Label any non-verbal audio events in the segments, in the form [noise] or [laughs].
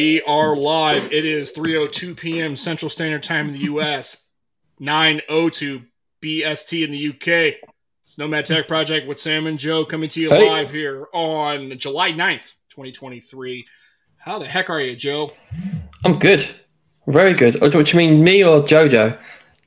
We are live. It is 3:02 p.m. Central Standard Time in the U.S. 9:02 BST in the UK. It's Nomad Tech Project with Sam and Joe coming to you Hey. live here on July 9th, 2023. How the heck are you, Joe? I'm good. Very good. What do you mean, me or Jojo?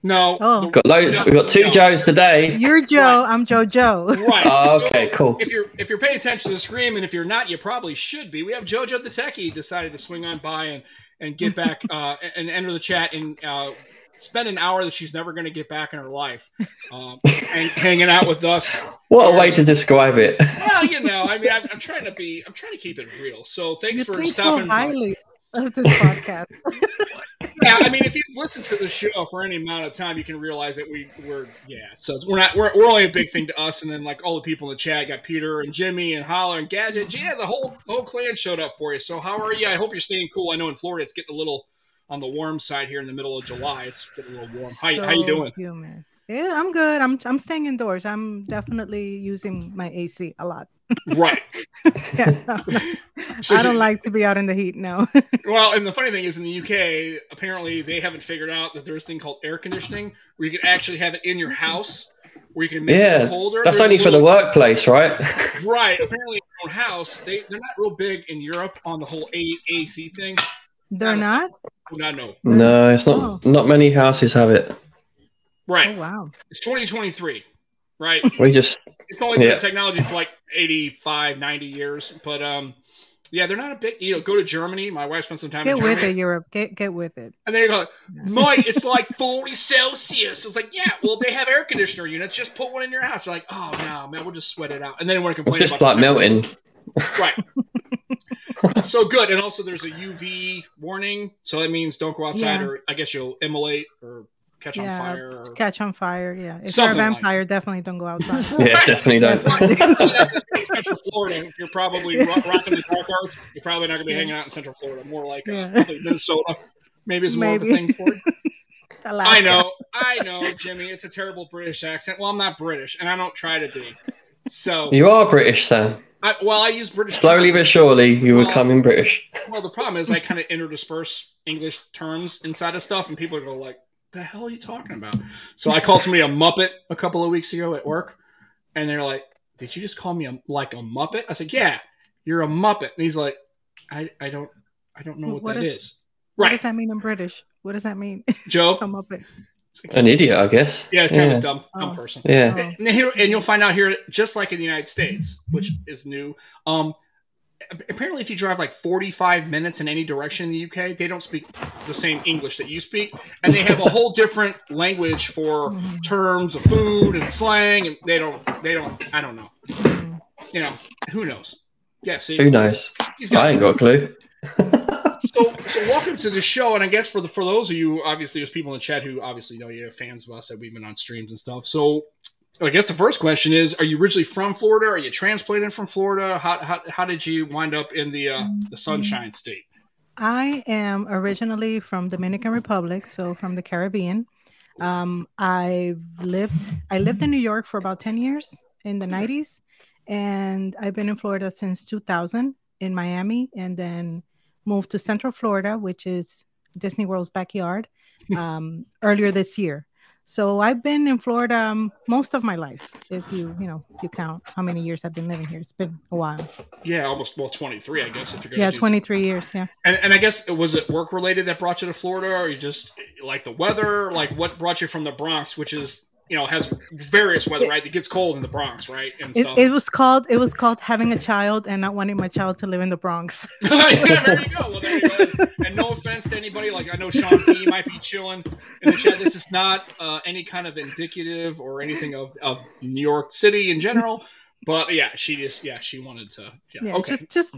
No. Oh. the- Got loads. We've got two No. Joes today. You're Joe. I'm JoJo. Right. Oh, So, okay, cool. If you're if you're paying attention to the screen, and if you're not, you probably should be. We have JoJo the Techie decided to swing on by and and get back [laughs] uh, and enter the chat and uh, spend an hour that she's never going to get back in her life, um, and [laughs] hanging out with us. What a way to describe it. Well, you know, I mean, I'm, I'm trying to be, I'm trying to keep it real. So thanks You for think so stopping. by. Of this podcast. [laughs] Yeah, I mean, if you've listened to the show for any amount of time, you can realize that we were, yeah. So we're not, we're, we're only a big thing to us, and then like all the people in the chat got Peter and Jimmy and Holler and Gadget. Yeah, the whole whole clan showed up for you. So how are you? I hope you're staying cool. I know in Florida it's getting a little on the warm side here in the middle of July. It's getting a little warm. How, how you doing? Humid. Yeah, I'm good. I'm I'm staying indoors. I'm definitely using my AC a lot. Right. Yeah. [laughs] So I don't you- like to be out in the heat. No. [laughs] Well, and the funny thing is, in the UK, apparently they haven't figured out that there's a thing called air conditioning, where you can actually have it in your house, where you can make Yeah, it colder. That's There's only for the workplace, right? [laughs] Right. Apparently, in your own house, they they're not real big in Europe on the whole A- AC thing. They're not. Do not know. no, it's not. Oh. Not many houses have it. Right. Oh wow. It's 2023. Right. [laughs] We just It's only been Yeah. in technology for like 85, 90 years, but um. Yeah, they're not a big. You know, go to Germany. My wife spent some time Get in with Germany, it, Europe. Get get with it. and they go, Mike, it's [laughs] like 40 Celsius. It's like, yeah, well, they have air conditioner units. Just put one in your house. They're like, oh no, man, we'll just sweat it out, and then we're complaining just about like the temperature. melting. Right. [laughs] so good, and also there's a UV warning, so that means don't go outside, Yeah. or I guess you'll immolate or catch on Yeah, fire. Or... Catch on fire. Yeah. If Something you're a like- vampire, definitely don't go [laughs] outside. Yeah, definitely don't. [laughs] in Central Florida, if you're probably ro- rocking the dark arts, you're probably not going to be Yeah. hanging out in Central Florida. More like uh, Minnesota. Maybe it's more of a thing for you. [laughs] I know, I know, Jimmy. It's a terrible British accent. Well, I'm not British, and I don't try to be. So, You are British, Sam. I, well, I use British. Slowly terms. but surely, you are Well- becoming British. Well, the problem is I kind of interdisperse English terms inside of stuff, and people go like, "The hell are you talking about?" So I called somebody a muppet a couple of weeks ago at work, and they're like, "Did you just call me a, like a muppet?" I said, "Yeah, you're a muppet," and he's like, "I I don't I don't know what, What that is- is." What Right, does that mean in British? What does that mean? Joe. Come up with. An idiot, I guess. Yeah, kind of yeah. a dumb dumb Oh. person. Yeah. Oh. And, and you'll find out here, just like in the United States, which is new. Um, apparently, if you drive like 45 minutes in any direction in the UK, they don't speak the same English that you speak, and they have a whole different language for Mhm. terms of food and slang, and they don't, they don't, I don't know. Mhm. You know, who knows? Yeah, see, Who knows? He's got I ain't got a clue. [laughs] so, so welcome to the show, and I guess for the for those of you, obviously, there's people in the chat who obviously know you're fans of us that we've been on streams and stuff. So, I guess the first question is: Are you originally from Florida? Are you transplanted from Florida? How how, how did you wind up in the uh, the Sunshine State? I am originally from Dominican Republic, so from the Caribbean. Um, I lived I lived in New York for about 10 years in the 90s and I've been in Florida since 2000 in Miami and then moved to Central Florida, which is Disney World's backyard, [laughs] um, earlier this year. So I've been in Florida um, most of my life. If you you know you count how many years I've been living here, it's been a while. Yeah, almost well, 23, I guess. If you're gonna Yeah, 23 years. Yeah. And, and I guess was it work related that brought you to Florida, or you just like the weather? Like what brought you from the Bronx, which is you know has various weather, right? It gets cold in the Bronx, right? And It, it was called it was called having a child and not wanting my child to live in the Bronx. [laughs] yeah, there you go. Well, there you go. [laughs] And no offense to anybody, like I know Sean P might be chilling in the chat. This is not uh, any kind of indicative or anything of, of New York City in general. But yeah, she just yeah she wanted to yeah, Yeah, okay just just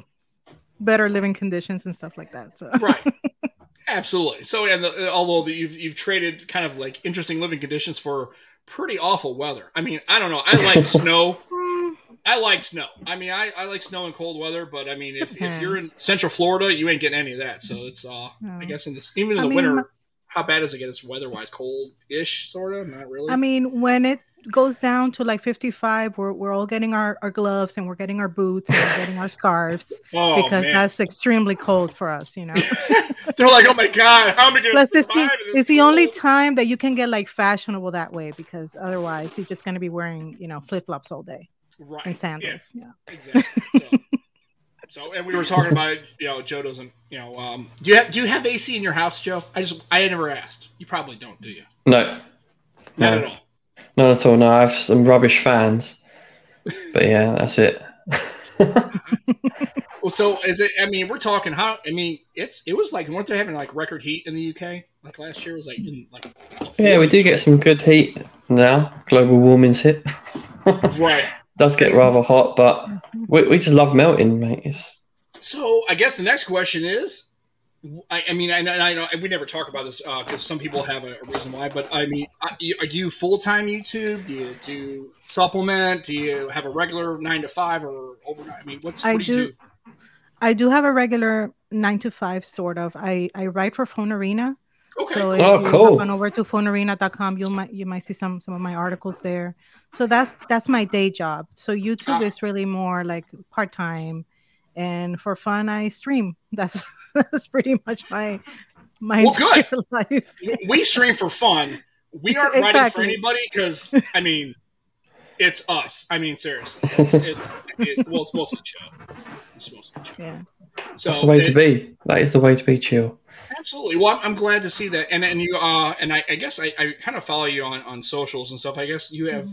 better living conditions and stuff like that. So right [laughs] absolutely. So and the, although the, you've you've traded kind of like interesting living conditions for pretty awful weather. I mean I don't know. I like snow. [laughs] I like snow. I mean, I, I like snow and cold weather, but I mean, if, if you're in Central Florida, you ain't getting any of that. So it's, uh. I guess in this, even in I the mean, winter, how bad does it get? It's weather wise, cold ish, sort of. Not really. I mean, when it goes down to like 55, we're, we're all getting our, our gloves and we're getting our boots and we're getting our scarves [laughs] Oh, because man. that's extremely cold for us, you know. [laughs] They're like, oh my god, how am I going to Plus, it's the, in this it's the only time that you can get like fashionable that way because otherwise you're just going to be wearing, you know, flip flops all day right. and yeah. sandals. Yeah. Exactly. So, [laughs] so, and we were talking about, you know, Joe doesn't, you know, um, do you have, do you have AC in your house, Joe? I just, I never asked. You probably don't, do you? No, Not No. at all. Not at all. No, I have some rubbish fans. But yeah, that's it. [laughs] Well, so is it? I mean, we're talking how? I mean, it's it was like weren't they having like record heat in the UK? Like last year was like in like. yeah, we do get some good heat now. Global warming's hit. [laughs] right. Does get rather hot, but we, we just love melting, mate. It's So I guess the next question is, I, I mean, I, know- I know we never talk about this because some people have a, a reason why, but I mean, I- you- do you full time YouTube? Do you do supplement? Do you have a regular nine to five or overnight? I mean, what's I what do you do- do? I do have a regular nine to five sort of. I, I write for Phone Arena. Okay, So if Oh, you cool. hop on over to phonearena.com, you might you might see some some of my articles there. So that's that's my day job. So YouTube Ah. is really more like part time, and for fun I stream. [laughs] That's [laughs] that's pretty much my my Well, good. [laughs] life. we stream for fun. We aren't writing for anybody because I mean, it's us. I mean, seriously, it's [laughs] it's it, well, it's mostly Joe. It's mostly Joe. Yeah. So that's the way to be. That is the way to be. Chill. Absolutely. Well, I'm, I'm glad to see that. And and you uh and I, I guess I, I kind of follow you on on socials and stuff. I guess you have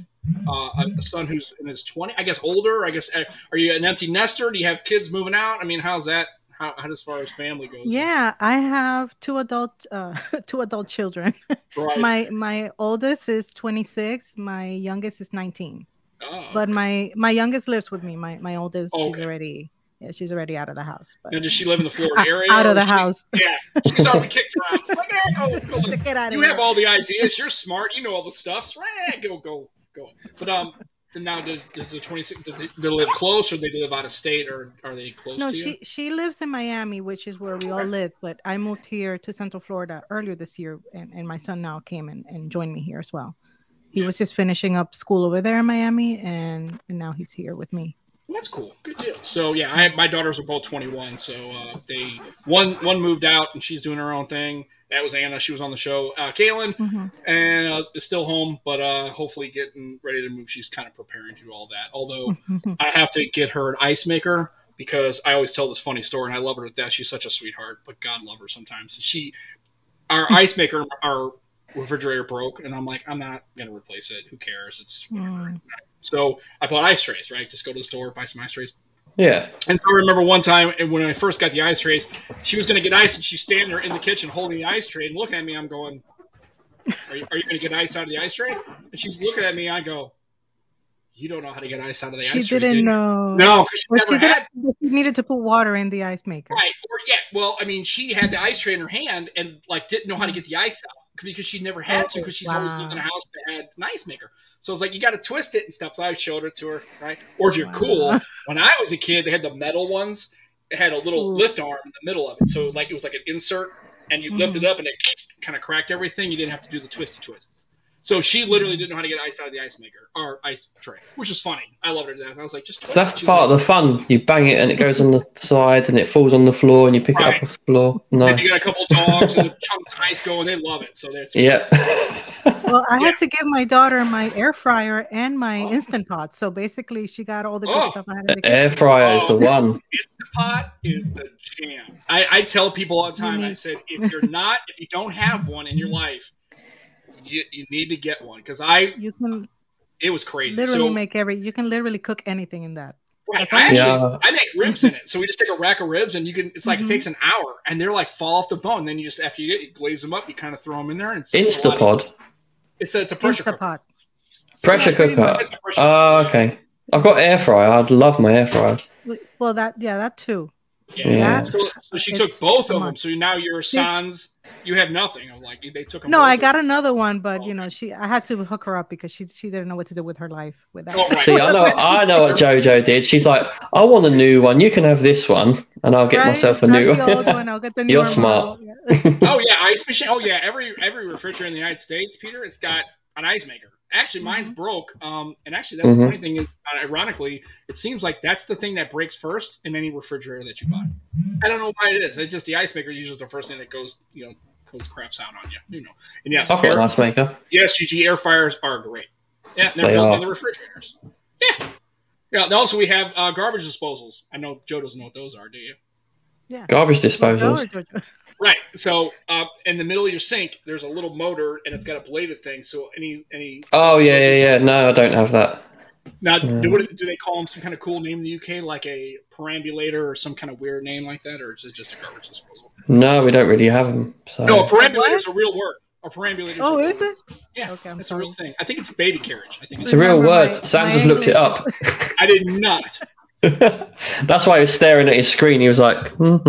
uh, a son who's in his 20. I guess older. I guess uh, are you an empty nester? Do you have kids moving out? I mean, how's that? How, how as far as family goes? Yeah, I have two adult uh [laughs] two adult children. Right. My my oldest is 26, my youngest is 19. Oh, But my my youngest lives with me. My my oldest Okay. she's already yeah, she's already out of the house. But now, does she live in the Florida [laughs] area? out of the she- house. [laughs] Yeah, she's already kicked around. It's like, eh, go, go Get out of you have all the ideas. You're smart. You know all the stuff. So, eh, go, go, go. But um, now does, does the 26 do they, do they live close or they live out of state or are they close no, to you? she she lives in Miami, which is where we all live. But I moved here to Central Florida earlier this year, and, and my son now came and, and joined me here as well. He Yeah. was just finishing up school over there in Miami, and, and now he's here with me. That's cool. Good deal. So yeah, I my daughters are both 21. So uh, they one one moved out and she's doing her own thing. That was Anna. She was on the show. Uh, Kaylin Mhm. and uh, is still home, but uh, hopefully getting ready to move. She's kind of preparing to do all that. Although [laughs] I have to get her an ice maker because I always tell this funny story, and I love her to death. She's such a sweetheart, but God love her sometimes. She, our [laughs] ice maker, our refrigerator broke, and I'm like, I'm not gonna replace it. Who cares? It's whatever. Mm. So I bought ice trays. Right, just go to the store, buy some ice trays. Yeah. And so I remember one time when I first got the ice trays, she was going to get ice, and she's standing there in the kitchen holding the ice tray and looking at me. I'm going, "Are you, are you going to get ice out of the ice tray?" And she's looking at me. I go, "You don't know how to get ice out of the She ice tray." She didn't know. No, because she Well, never she, had. she needed to put water in the ice maker. Right. Or yeah. Well, I mean, she had the ice tray in her hand and like didn't know how to get the ice out because she never had to because she's always lived in a house that had an ice maker. So it's like you got to twist it and stuff. So I showed it to her, right? Or if you're Wow. cool, when I was a kid, they had the metal ones. It had a little Ooh. lift arm in the middle of it, so like it was like an insert, and you lift Mm-hmm. it up and it kind of cracked everything. You didn't have to do the twisty twists. So she literally mm. didn't know how to get ice out of the ice maker or ice tray, which is funny. I loved her to death. I was like, just twist That's part like, of the fun. You bang it and it goes on the side and it falls on the floor and you pick it up off the floor. And Nice. you got a couple dogs and [laughs] chunks of ice go, and they love it. So that's Yeah. Well, I Yeah. had to give my daughter my air fryer and my Oh. instant pot. So basically, she got all the good Oh. stuff I had in the Air kitchen. fryer is the oh. one. Instant Pot is the jam. I, I tell people all the time. I said, if you're not, if you don't have one in your life, you, you need to get one because I You can it was crazy. literally so make every. You can literally cook anything in that. right, I actually Yeah. I make ribs in it. So we just take a rack of ribs and you can. It's like Mhm. it takes an hour and they're like fall off the bone. Then you just after you get you glaze them up, you kind of throw them in there and it's, it's a lot. It's a it's a pressure cooker. Pressure Yeah, cooker. much. It's a pressure Oh, cooker. okay. I've got air fryer. I'd love my air fryer. Well, that yeah, that too. Yeah. Yeah. So, so she It's took both too of them. So now your sons, you have nothing. I'm like they took them. No, I got them. another one, but Oh, you know, she I had to hook her up because she she didn't know what to do with her life with that. Oh, right. See, I know, I know what JoJo did. She's like, I want a new one. You can have this one, and I'll get Right? myself a Not new the old one. one. I'll get the [laughs] You're newer smart. Yeah. [laughs] Oh yeah, ice machine. Oh yeah, every every refrigerator in the United States, Peter, it's got an ice maker. Actually, mine's broke. Um, and actually, that's Mhm. the funny thing is, uh, ironically, it seems like that's the thing that breaks first in any refrigerator that you buy. I don't know why it is. It's just the ice maker is usually the first thing that goes, you know, goes craps out on you. You know. And yes, I've got air, an ice maker. the air fryers are great. Yeah, they're They built are. on the refrigerators. Yeah. Yeah. Also, we have uh, garbage disposals. I know Joe doesn't know what those are, do you? Yeah. Garbage Jojo disposals. [laughs] Right. So uh, in the middle of your sink, there's a little motor, and it's got a bladed thing. So any any. Oh yeah, yeah, yeah. No, I don't have that. Now, Yeah. do, what, do they call them some kind of cool name in the UK, like a perambulator or some kind of weird name like that, or is it just a garbage disposal? No, we don't really have them. So No, a perambulator what? is a real word. A perambulator. Oh, a real is it? Yeah, Okay, I'm it's a real thing. I think it's a baby carriage. I think it's. it's a real word. my- Sam my just looked it up. [laughs] I did not. [laughs] That's why he was staring at his screen. He was like, [laughs] That's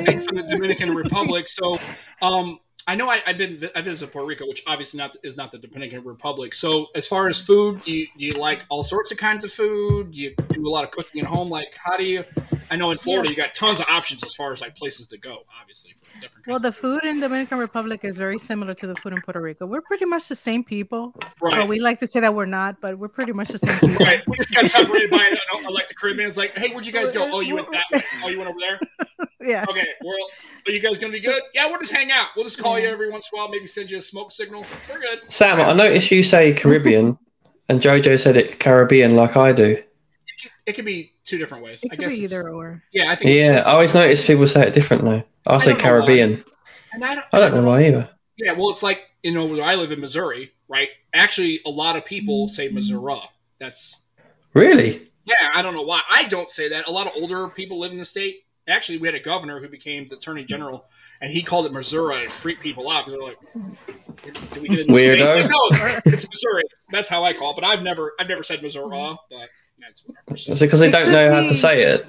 big from the Dominican Republic. So, um, I know I, I've been I visited Puerto Rico, which obviously not is not the Dominican Republic. So, as far as food, do you, do you like all sorts of kinds of food? Do you do a lot of cooking at home? Like, how do you? I know in Florida, you got tons of options as far as like places to go. Obviously, for different. Well, the food. food in Dominican Republic is very similar to the food in Puerto Rico. We're pretty much the same people. right. Well, we like to say that we're not, but we're pretty much the same people. Right, we just got separated by I don't- like the Caribbean. It's like, hey, where'd you guys go? [laughs] Oh, you went that way. Oh, you went over there. [laughs] yeah. Okay, well, are you guys gonna be good? Yeah, we'll just hang out. We'll just call you every once in a while. Maybe send you a smoke signal. We're good. Sam, I noticed you say Caribbean, [laughs] and Jojo said it Caribbean like I do. It could be two different ways. It I could guess be either or. Yeah, I think. Yeah, it's- I always notice people say it differently. I say don't Caribbean. and I don't, I don't know why either. Yeah, well, it's like you know, where I live in Missouri, right? Actually, a lot of people say Missouri. That's Really? yeah. I don't know why. I don't say that. A lot of older people live in the state. Actually, we had a governor who became the attorney general, and he called it Missouri to freak people out because they're like, "Did we get a new Weirdo. state?" No, it's Missouri. That's how I call it. But I've never, I've never said Missouri. But that's whatever. So, Is it because they don't know how to say it?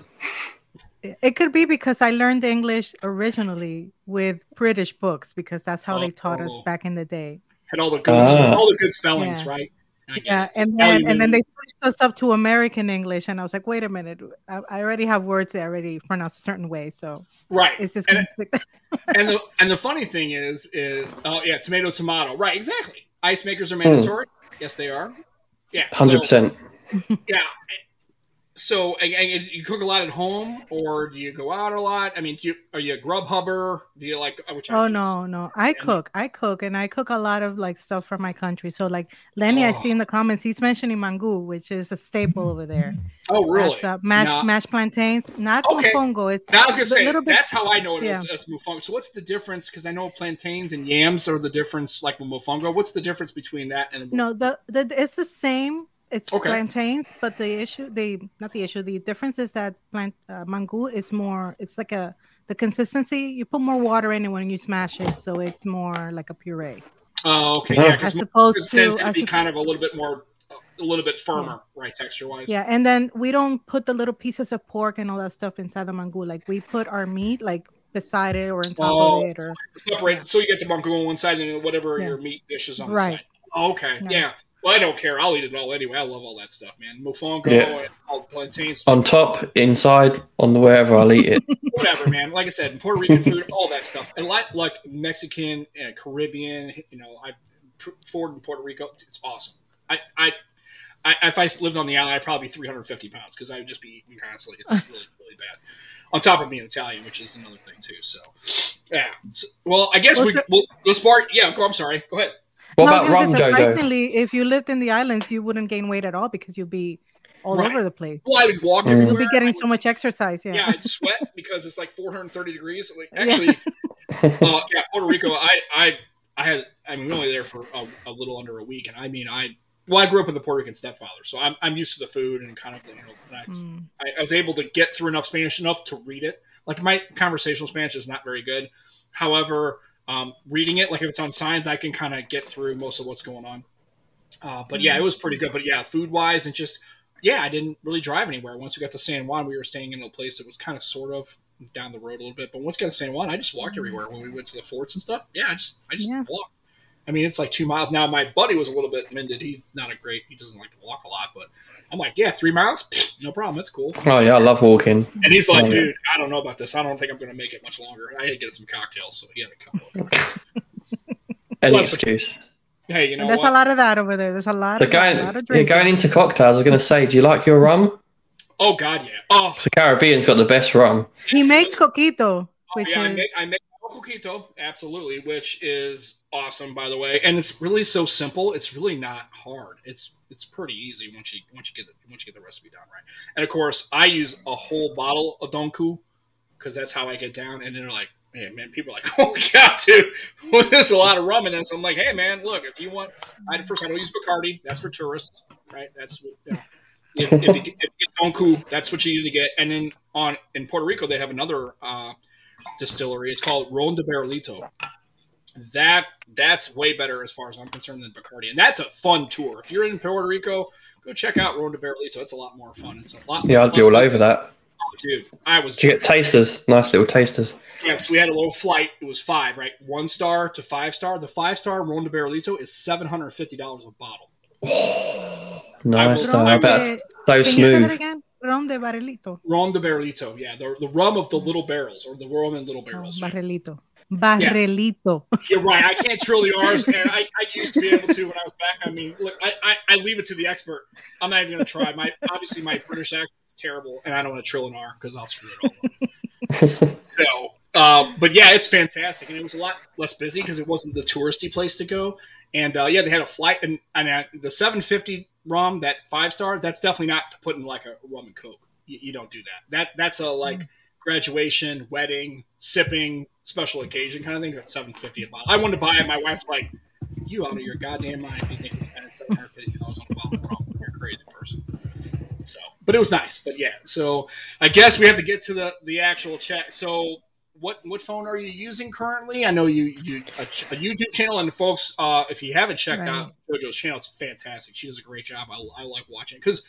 It could be because I learned English originally with British books because that's how they taught us Oh. back in the day. had all the good, Ah. all the good spellings, Yeah. right? I get Yeah, and then you and then they switched us up to American English, and I was like, wait a minute, I, I already have words that I already pronounce a certain way, so right. it's just And conflict- [laughs] and the [laughs] and the funny thing is, is oh yeah, tomato, tomato. Right, exactly. Ice makers are Hmm. mandatory. Yes, they are. Yeah, so- Hundred percent. Yeah. So, and, and you cook a lot at home, or do you go out a lot? I mean, do you are you a grub hubber? Do you like? Which Oh no, no. I cook. I cook and I cook a lot of like stuff from my country. So like Lenny, I Oh. see in the comments he's mentioning mangú, which is a staple over there. Oh, really? That's, uh, mashed Nah. mashed plantains, not Okay. mofongo. It's Now, I was gonna a say little bit- that's how I know it yeah. as, mofongo. So, what's the difference? Because I know plantains and yams are the difference, like with mofongo. What's the difference between that and no, the, the it's the same. It's Okay. plantains, but the issue, the not the issue, the difference is that plant uh, mangú is more. It's like a the consistency. You put more water in it when you smash it, so it's more like a puree. Oh, okay, yeah, As because opposed it to, tends to as be op- kind of a little bit more, a little bit firmer, right, texture wise. Yeah, and then we don't put the little pieces of pork and all that stuff inside the mangú. Like we put our meat like beside it or on top Oh, of it, or Separate, Yeah. so you get the mangú on one side and then whatever Yeah. your meat dish is on the Right. side. Oh, okay, Yeah. Yeah. Well, I don't care. I'll eat it all anyway. I love all that stuff, man. Mofongo Yeah. and all plantains. On top, inside, on the wherever I'll eat it. [laughs] whatever, man. Like I said, Puerto Rican food, all that stuff, and like like Mexican, uh, Caribbean. You know, I Ford in Puerto Rico. It's awesome. I I. I, if I lived on the island, I'd probably be 350 pounds because I would just be eating constantly. It's [laughs] really, really bad. On top of being Italian, which is another thing too. So, yeah. So- well, I guess Well, we so- we'll, let's start. Yeah, go. I'm sorry. Go ahead. What No, about rum, Jojo? surprisingly, if you lived in the islands, you wouldn't gain weight at all because you'd be all Right. over the place. Well, I would walk Mm. everywhere. You'll be getting I so much exercise. Yeah. Yeah, I'd sweat [laughs] because it's like 430 degrees. Like Yeah. actually, [laughs] uh, yeah, Puerto Rico. I I I had I'm only there for a, a little under a week, and I mean I well I grew up with a Puerto Rican stepfather, so I'm I'm used to the food and kind of you know and I, Mm. I, I was able to get through enough Spanish enough to read it. Like my conversational Spanish is not very good. However, um, reading it, like if it's on signs, I can kind of get through most of what's going on. Uh, but yeah, it was pretty good. But yeah, food wise and just yeah, I didn't really drive anywhere. Once we got to San Juan, we were staying in a place that was kind of sort of down the road a little bit. But once we got to San Juan, I just walked everywhere when we went to the forts and stuff. Yeah, I just I just Yeah. walked. I mean, it's like two miles. Now my buddy was a little bit mended. He's not a great. He doesn't like to walk a lot, but I'm like, yeah, three miles, Pfft, no problem. That's cool. Oh yeah, I love walking. And he's like, yeah. dude, I don't know about this. I don't think I'm going to make it much longer. I had to get some cocktails, so he had a couple. [laughs] Any Well, excuse. Hey, you know And there's what? a lot of that over there. There's a lot The of, going, a lot of yeah, drinking. going into cocktails, I was going to say, do you like your rum? oh God, yeah. Oh, the Caribbean's got the best rum. He makes coquito, Oh, which yeah, I is make, I make a coquito, absolutely, which is awesome, by the way. And it's really so simple. It's really not hard. It's it's pretty easy once you once you get the, once you get the recipe down right. And of course, I use a whole bottle of Don Q because that's how I get down. And then they're like, man, man, people are like, [laughs] oh god, dude, [laughs] there's a lot of rum in this. I'm like, hey, man, look, if you want, I first I don't use Bacardi. That's for tourists, right? That's what. You if, if, you get, if you get Don Q, that's what you need to get. And then on in Puerto Rico, they have another uh, distillery. It's called Ron de Barrilito. That that's way better as far as I'm concerned than Bacardi, and that's a fun tour. If you're in Puerto Rico, go check out Ron de Barrilito. It's a lot more fun. It's a lot. Yeah, I'd be all over that. Oh, dude. I was Do you get tasters? Nice little tasters. yeah, so we had a little flight. It was five, right? One star to five star. The five star Ron de Barrilito is seven hundred fifty dollars a bottle. [gasps] nice. will- though. I I bet will- that's so Can you say that smooth. Again? Ron de barrelito. Ron de barrelito, yeah, the, the rum of the little barrels or the rum in little Oh, barrels. Barrelito. Barrilito. You're right. I can't trill the R's, and I, I used to be able to when I was back. I mean, look, I, I, I leave it to the expert. I'm not even going to try. My obviously my British accent is terrible, and I don't want to trill an R because I'll screw it all up. [laughs] so, um, but yeah, it's fantastic, and it was a lot less busy because it wasn't the touristy place to go. And uh, yeah, they had a flight, and, and at the 750 rum, that five star, that's definitely not to put in like a rum and coke. You, you don't do that. That that's a like graduation, wedding, sipping, special occasion kind of thing. At 750 a bottle. I wanted to buy it. My wife's like, "You out of your goddamn mind if you think you're spending 750 dollars on a bottle of rum? You're a crazy person." So, but it was nice. But yeah, so I guess we have to get to the the actual chat. So, what what phone are you using currently? I know you you a, a YouTube channel, and folks, uh, if you haven't checked Right. out JoJo's channel, it's fantastic. She does a great job. I, I like watching because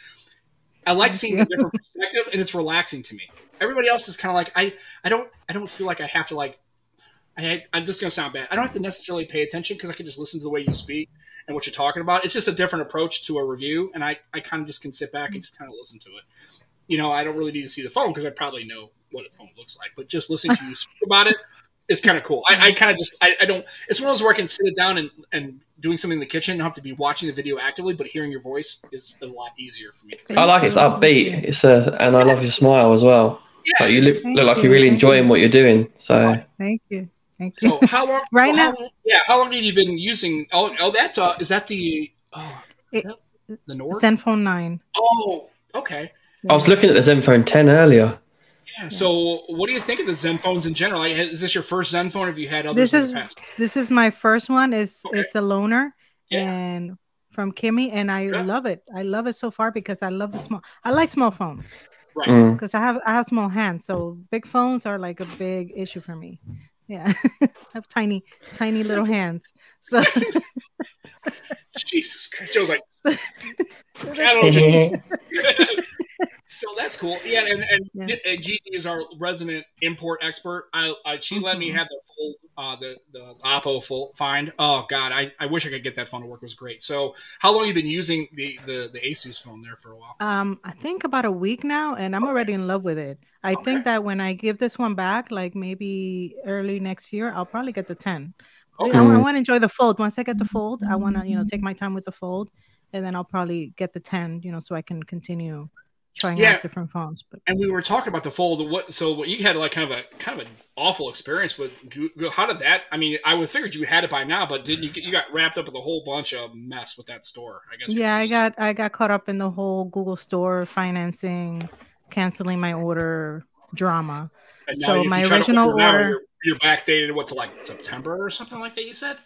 I like Thank seeing you. the different [laughs] perspective, and it's relaxing to me. Everybody else is kind of like I I don't I don't feel like I have to like. I, I'm just gonna sound bad. I don't have to necessarily pay attention because I can just listen to the way you speak and what you're talking about. It's just a different approach to a review, and I, I kind of just can sit back and just kind of listen to it. You know, I don't really need to see the phone because I probably know what a phone looks like, but just listening to you speak [laughs] about it is kind of cool. I, I kind of just I, I don't. It's one of those where I can sit it down and and doing something in the kitchen. Don't have to be watching the video actively, but hearing your voice is a lot easier for me. I like it's upbeat. It's a and I love your smile as well. Yeah. Like you look, look like you, you're really enjoying what you're doing. So Thank you. Thank you. So how long? [laughs] Right so now- how long- yeah. How long have you been using? Oh, oh, that's uh, is that the oh, It- the Nord? Zenfone 9. Oh, okay. I was looking at the Zenfone 10 earlier. Yeah. So, what do you think of the Zenfones in general? Like, is this your first Zenfone? Have you had others This in is the past? this is my first one. It's Okay. it's a loaner Yeah. and from Kimmy and I Yeah. love it. I love it so far because I love the small I like small phones Right. Mm. because I have I have small hands. So big phones are like a big issue for me. Yeah. [laughs] I have tiny tiny little [laughs] hands. So [laughs] Jesus Christ. Joe's like, I don't know. Jimmy. so that's cool. Yeah, and and, Yeah. and Gigi is our resident import expert. I, I she let me Mhm. have the full uh the the Oppo full find. Oh God, I, I wish I could get that phone to work. It was great. So how long you been using the the the Asus phone there for a while? Um, I think about a week now, and I'm already in love with it. I Okay. think that when I give this one back, like maybe early next year, I'll probably get the 10. I- Okay. I, Mm. want to enjoy the fold. Once I get the fold, I want to, you know, take my time with the fold, and then I'll probably get the 10, you know, so I can continue trying Yeah. out different phones. But And we were talking about the fold. What? So what you had like kind of a kind of an awful experience with. Google. How did that? I mean, I would figured you had it by now, but didn't you? Get, you got wrapped up in a whole bunch of mess with that store. I guess. yeah, I got I got caught up in the whole Google Store financing, canceling my order drama. And now so my original now, order- you're, you're backdated. What to like September or something like that? You said.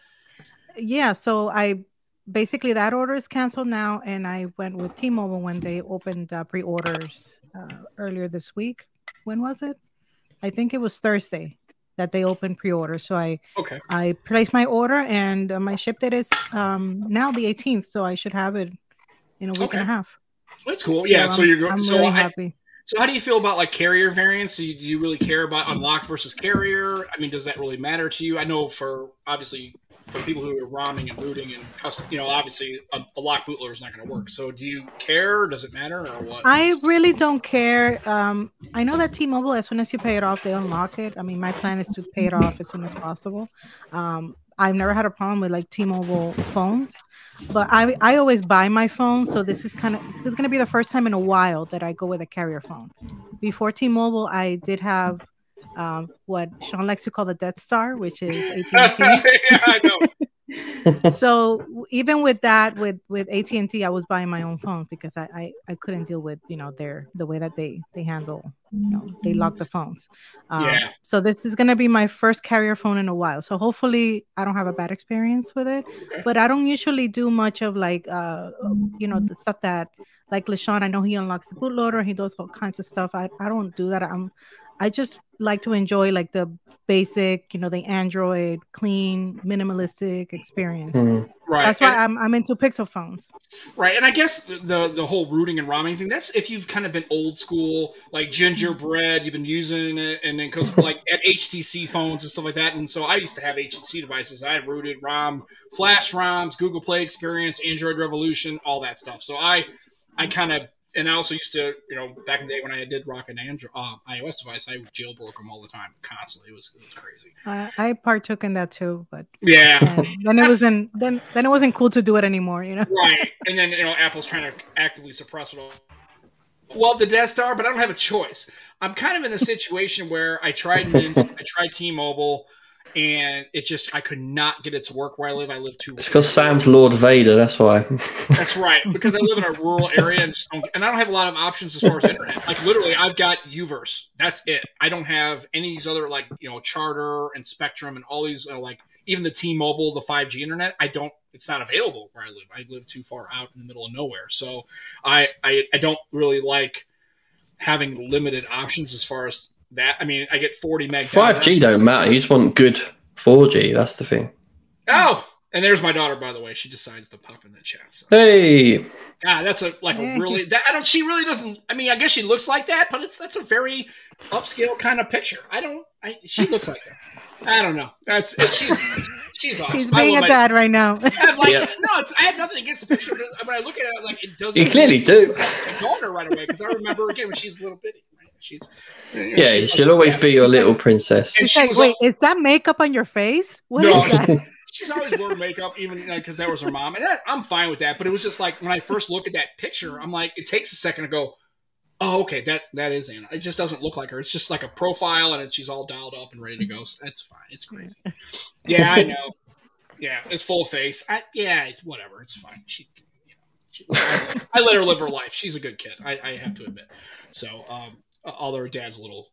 Yeah, so I basically that order is canceled now, and I went with T-Mobile when they opened uh, pre-orders uh, earlier this week. When was it? I think it was Thursday that they opened pre-order. So I Okay. I placed my order, and uh, my ship date is um, now the 18th, so I should have it in a week and a half. That's cool. yeah. So you're going. So really I, happy. so how do you feel about like carrier variants? Do you, do you really care about unlocked versus carrier? I mean, does that really matter to you? I know for obviously for people who are ROMing and booting and custom, you know, obviously a, a locked bootloader is not going to work. So do you care? Does it matter or what? I really don't care. Um, I know that T-Mobile, as soon as you pay it off, they unlock it. I mean, my plan is to pay it off as soon as possible. Um, I've never had a problem with like T-Mobile phones, but I I always buy my phone, so this is kind of this is gonna be the first time in a while that I go with a carrier phone. Before T-Mobile, I did have um, what Sean likes to call the Death Star, which is [laughs] AT&T. [laughs] yeah, I know. [laughs] so even with that with with AT&T I was buying my own phones because I, I I couldn't deal with you know their the way that they they handle you know they lock the phones um, Yeah. so this is going to be my first carrier phone in a while so hopefully I don't have a bad experience with it Okay. but I don't usually do much of like uh you know the stuff that like LaShawn I know he unlocks the bootloader he does all kinds of stuff I, I don't do that I'm I just like to enjoy like the basic, you know, the Android clean, minimalistic experience. Mm. Right. That's why and- I'm I'm into Pixel phones. Right, and I guess the the whole rooting and ROMing thing. That's if you've kind of been old school, like gingerbread. You've been using it, and then because like at HTC phones and stuff like that. And so I used to have HTC devices. I had rooted ROM, Flash ROMs, Google Play Experience, Android Revolution, all that stuff. So I I kind of and I also used to, you know, back in the day when I did rock an Android uh, iOS device, I jailbroke them all the time, constantly. It was it was crazy. Uh, I partook in that too, but Yeah. then, then it wasn't then then it wasn't cool to do it anymore. You know. right. And then you know Apple's trying to actively suppress it all. Love the Death Star, but I don't have a choice. I'm kind of in a situation where I tried Mint, I tried T-Mobile, and it just I could not get it to work where I live. I live too. It's because Sam's Lord Vader. That's why. [laughs] That's right, because I live in a rural area and and I don't have a lot of options as far as internet. Like literally, I've got Uverse. That's it. I don't have any of these other like you know Charter and Spectrum and all these uh, like even the T-Mobile, the 5G internet. I don't. It's not available where I live. I live too far out in the middle of nowhere. So I I, I don't really like having limited options as far as that. I mean, I get 40 meg. Five G don't matter. You just want good four G. That's the thing. Oh, and there's my daughter. By the way, she decides to pop in the chat. So. Hey, God, that's a like a really that I don't she really doesn't I mean I guess she looks like that, but it's that's a very upscale kind of picture. I don't I she looks like that. I don't know. That's it, she's she's awesome. He's being a my- dad right now. I'm like, Yeah. no, it's, I have nothing against the picture. but When I look at it, I'm like it doesn't. you clearly do. My daughter right away because I remember again when she's a little bitty. Right? She's Yeah, she's she'll like- always be your little princess. And He's she like, wait, al- is that makeup on your face? What No, is that? [laughs] she's always wore makeup, even because that was her mom, and I, I'm fine with that. But it was just like when I first look at that picture, I'm like, it takes a second to go, oh, okay, that that is Anna. It just doesn't look like her. It's just like a profile, and it's, she's all dialed up and ready to go. So that's fine. It's crazy. [laughs] Yeah, I know. Yeah, it's full face. I, yeah, it's whatever. It's fine. She, you know, she, I, I let her live her life. She's a good kid. I, I have to admit. So, um, although her dad's a little,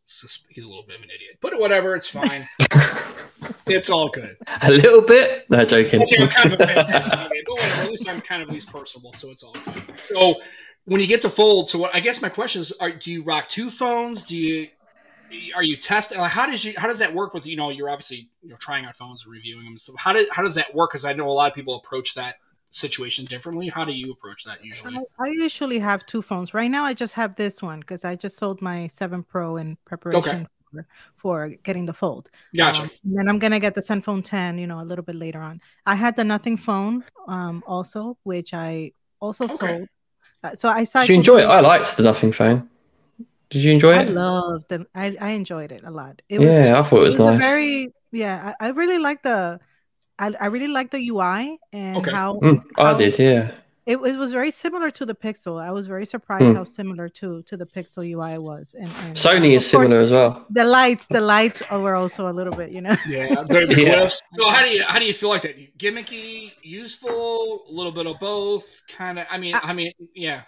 he's a little bit of an idiot, but whatever. It's fine. [laughs] it's all good. A little bit. No joking. Okay, I'm kind of a fantastic. Okay, but whatever. At least I'm kind of at least personable, so it's all good. So when you get to fold, so what I guess my question is: are, Do you rock two phones? Do you are you testing? Like, how does you how does that work with you know you're obviously you know trying out phones and reviewing them. So how did how does that work? Because I know a lot of people approach that situation differently. How do you approach that usually? I, I usually have two phones. Right now, I just have this one because I just sold my 7 Pro in preparation for, for getting the fold. Gotcha. Um, and then I'm gonna get the Zenfone 10, you know, a little bit later on. I had the Nothing phone, um, also, which I also Okay. sold. Uh, so I Did you enjoy it? I liked the Nothing phone. Did you enjoy it? I loved it. I, I enjoyed it a lot. It yeah, I thought it was, a nice. very yeah. I, I really like the. I, I really like the UI and Okay. how Mm, I how- did, yeah. it, was- it was very similar to the Pixel. I was very surprised Hmm. how similar to to the Pixel UI was. And, and Sony is course, similar as well. The lights, the lights were also a little bit, you know. Yeah, the, the [laughs] Yeah. So how do you how do you feel like that? Gimmicky, useful, a little bit of both, kind of. I mean, I mean, yeah.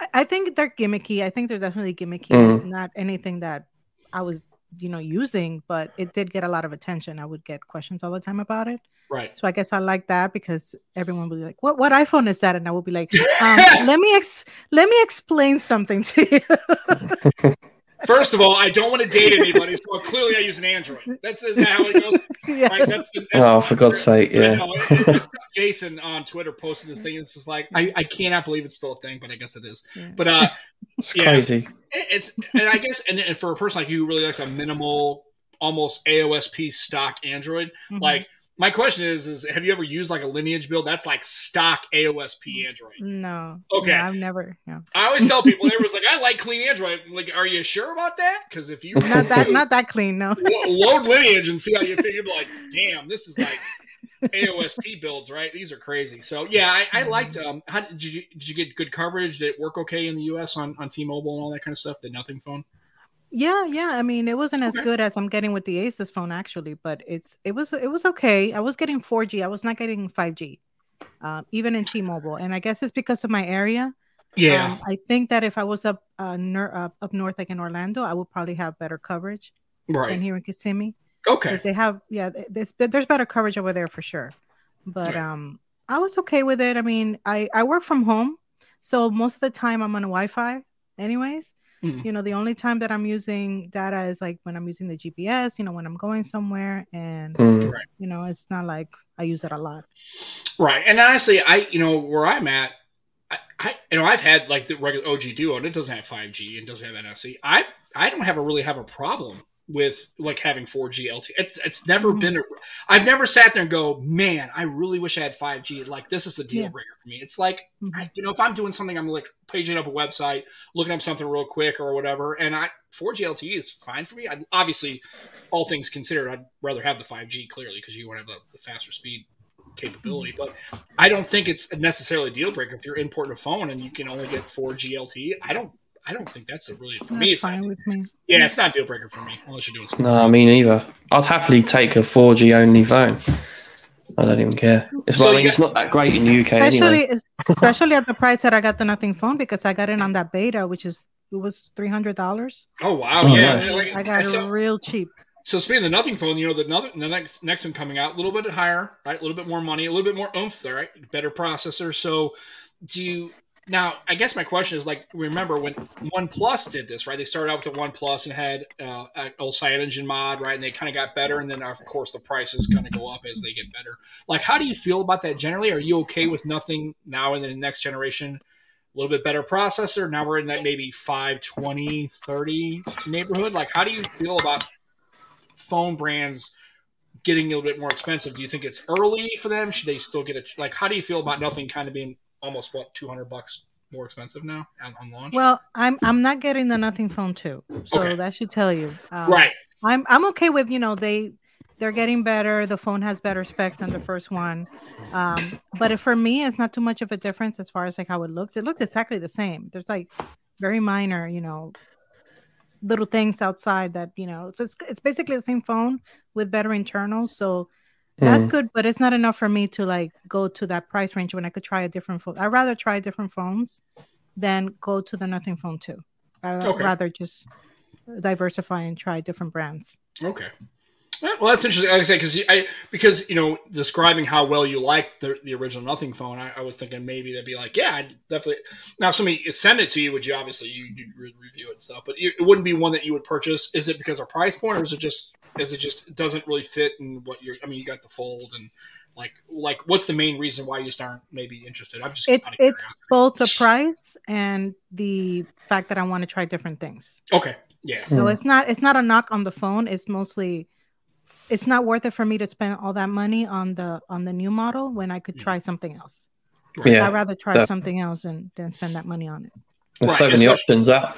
I- I think they're gimmicky. I think they're definitely gimmicky. Mm. Not anything that I was, you know, using, but it did get a lot of attention. I would get questions all the time about it. Right. So I guess I like that because everyone will be like, "What what iPhone is that?" And I will be like, um, [laughs] "Let me ex- let me explain something to you." [laughs] First of all, I don't want to date [laughs] anybody, so clearly I use an Android. That's is that how it goes? yeah. Right? That's the, that's Oh, the- for God's sake, yeah. know, it- it's- Jason on Twitter posted this thing. It's just like I, I cannot believe it's still a thing, but I guess it is. Yeah. But uh, It's Yeah. crazy. it- it's and I guess and, and for a person like you who really likes a minimal, almost AOSP stock Android, Mhm. like my question is is have you ever used like a lineage build that's like stock AOSP Android? no, Okay. no, I've never. No. I always tell people everyone's like I like clean Android. Like, are you sure about that? Because if you Not that, [laughs] not that clean. No. load lineage and see how you feel, you'll be like, damn, this is like AOSP builds, right? These are crazy. So yeah, I, I liked. Um, how did you did you get good coverage? Did it work okay in the U.S. on on T-Mobile and all that kind of stuff? The Nothing phone. Yeah, yeah. I mean, it wasn't as Okay. good as I'm getting with the Asus phone actually, but it's it was it was okay. I was getting 4G. I was not getting 5G, uh, even in T-Mobile, and I guess it's because of my area. Yeah, Um, I think that if I was up uh, ner- uh, up north, like in Orlando, I would probably have better coverage than right. here in Kissimmee. Okay. because they have yeah there's, there's better coverage over there for sure but um i was okay with it i mean i i work from home so most of the time i'm on wi-fi anyways Mhm. you know the only time that i'm using data is like when i'm using the gps you know when i'm going somewhere and Mm. you know it's not like i use it a lot Right. And honestly, I you know where I'm at, I, I you know I've had like the regular OG Duo and it doesn't have 5G and doesn't have NFC. I've I don't have a really have a problem with like having 4G LTE. It's it's never Mhm. been. I've never sat there and go, man, I really wish I had 5G. Like this is a deal Yeah. breaker for me. It's like Mhm. I, you know if I'm doing something, I'm like paging up a website, looking up something real quick or whatever, and I 4G LTE is fine for me. I, obviously, all things considered, I'd rather have the 5G clearly because you want to have the, the faster speed capability. But I don't think it's necessarily a deal breaker if you're importing a phone and you can only get 4G LTE. I don't. I don't think that's a really for that's me. It's fine with me yeah, it's not a deal breaker for me unless you're doing something. No, me neither. I'd happily take a 4G only phone. I don't even care. It's, So I mean, got- it's not that great in the UK especially anyway. especially at the price that i got the nothing phone because i got it on that beta which is it was $300 Oh wow, Oh, yeah. nice. I got it so, real cheap so speaking of the nothing phone, you know the nothing, the next next one coming out a little bit higher, right? A little bit more money, a little bit more oomph there, right? Better processor. So do you now? I guess my question is like, remember when OnePlus did this, right? They started out with the OnePlus and had uh, a old CyanogenMod, mod, right? And they kind of got better, and then of course the prices kind of go up as they get better. Like, how do you feel about that generally? Are you okay with nothing now in the next generation? A little bit better processor. Now we're in that maybe 5, 20, 30 neighborhood. Like, how do you feel about phone brands getting a little bit more expensive? Do you think it's early for them? Should they still get it? Like, how do you feel about nothing kind of being almost what 200 bucks more expensive now on, on launch? Well, I'm I'm not getting the nothing phone too, so Okay. that should tell you. Um, right. I'm I'm okay with you know they they're getting better. The phone has better specs than the first one, um, but for me, it's not too much of a difference as far as like how it looks. It looks exactly the same. There's like very minor, you know, little things outside that you know. So it's it's basically the same phone with better internals. So that's Mm. good, but it's not enough for me to like go to that price range when I could try a different phone. I'd rather try different phones than go to the nothing phone too. I'd Okay. rather just diversify and try different brands. Okay. Well, that's interesting. Like I say, because I because you know describing how well you like the, the original Nothing phone, I, I was thinking maybe they'd be like, yeah, I'd definitely. Now, if somebody send it to you, would you obviously you you review it and stuff, but you, it wouldn't be one that you would purchase. Is it because of price point, or is it just is it just doesn't really fit in what you're? I mean, you got the fold and like like what's the main reason why you just aren't maybe interested? I'm just It's it's both the price and the fact that I want to try different things. okay. Yeah. So Hmm. it's not it's not a knock on the phone. It's mostly it's not worth it for me to spend all that money on the on the new model when I could Mhm. try something else. Yeah, I'd rather try definitely. something else and then spend that money on it. There's Right, so many options out,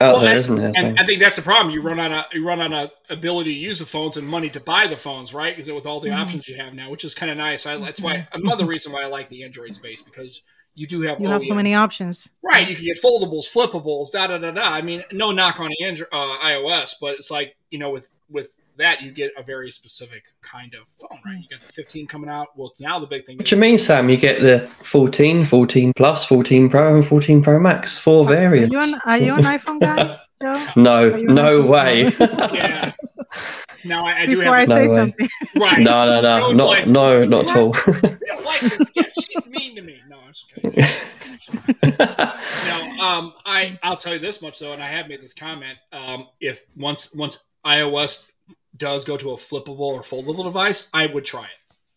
out Well, there, and- isn't there? And I think that's the problem. You run on a you run on a ability to use the phones and money to buy the phones, right? Because with all the Mhm. options you have now, which is kind of nice. I, that's why another reason why I like the Android space because you do have You have so many options. right. You can get foldables, flippables, da da da da. I mean, no knock on Android, uh, iOS, but it's like you know with with that you get a very specific kind of phone, right? You got the 15 coming out. Well, now the big thing. What do you mean, Sam? You get the 14, 14 Plus, 14 Pro, and 14 Pro Max. Four Are variants. you an are you an [laughs] iPhone guy, Joe? no, no way. [laughs] Yeah. Now I, I do Before have No say way. something. [laughs] right. no, no, no, not, like, no, not at all. Like this. Yeah, she's mean to me. No, I'm just kidding. No, um, I I'll tell you this much though, and I have made this comment. Um, if once once iOS does go to a flippable or foldable device, I would try it.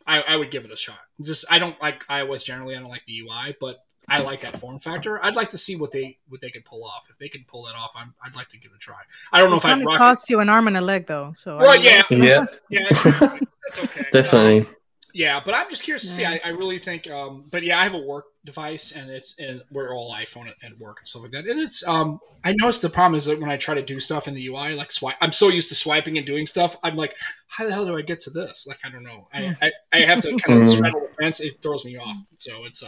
I, I would give it a shot. Just I don't like iOS generally. I don't like the UI, but I like that form factor. I'd like to see what they what they could pull off. If they can pull that off, I'm, I'd like to give it a try. I don't know It's if I'd going to rock cost you an arm and a leg, though. So I Right, mean, yeah. yeah, it. Yeah, that's okay. [laughs] definitely. Yeah, but I'm just curious to see. I, I really think, um, but yeah, I have a work device, and it's and we're all iPhone at, at work and stuff like that. And it's, um, I noticed the problem is that when I try to do stuff in the UI, like swipe, I'm so used to swiping and doing stuff. I'm like, how the hell do I get to this? Like, I don't know. I I, I have to kind of Mm. straddle the fence. It throws me off. So it's, uh,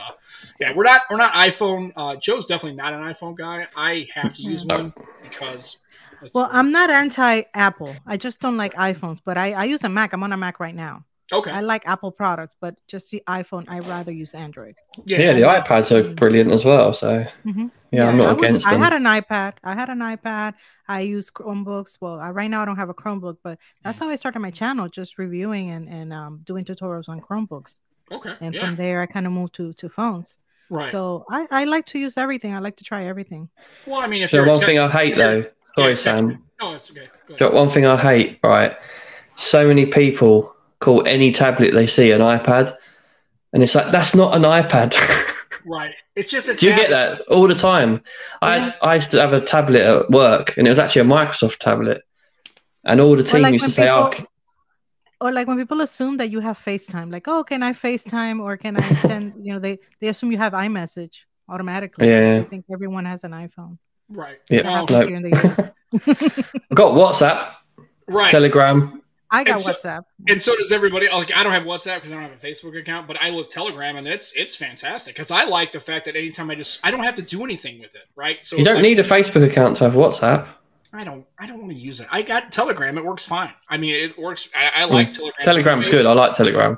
yeah, we're not we're not iPhone. Uh, Joe's definitely not an iPhone guy. I have to use one because. it's- Well, I'm not anti Apple. I just don't like iPhones, but I, I use a Mac. I'm on a Mac right now. Okay. I like Apple products, but just the iPhone, I rather use Android. Yeah, yeah the iPads are brilliant as well. So Mhm. yeah, I'm not would- against I had an iPad. I had an iPad. I use Chromebooks. Well, I, right now I don't have a Chromebook, but that's Mm. how I started my channel, just reviewing and, and um, doing tutorials on Chromebooks. Okay. And yeah. from there, I kind of moved to, to phones. right. So I, I like to use everything. I like to try everything. well, I mean, if So you're one tech- thing I hate though, sorry Yeah, Sam, no, it's okay. Go ahead. Got one thing I hate, right? So many people call any tablet they see an iPad, and it's like that's not an iPad. [laughs] Right. It's just a Do you get that all the time? I I used to have a tablet at work, and it was actually a Microsoft tablet, and all the team like used to when say, "Oh, Or like when people assume that you have FaceTime, like, oh, can I FaceTime or can I [laughs] send, you know, they, they assume you have iMessage automatically. Yeah. I think everyone has an iPhone. Right. Yeah. That No, happens No. here in the US. [laughs] I've got WhatsApp, right. Telegram. I got so- WhatsApp. and so does everybody. Like I don't have WhatsApp because I don't have a Facebook account, but I love Telegram, and it's it's fantastic because I like the fact that anytime I just I don't have to do anything with it. Right. So You don't I, need a Facebook account to have WhatsApp. I don't. I don't want to use it. I got Telegram. It works fine. I mean, it works. I, I like Telegram. Hmm. Telegram's good. I like Telegram.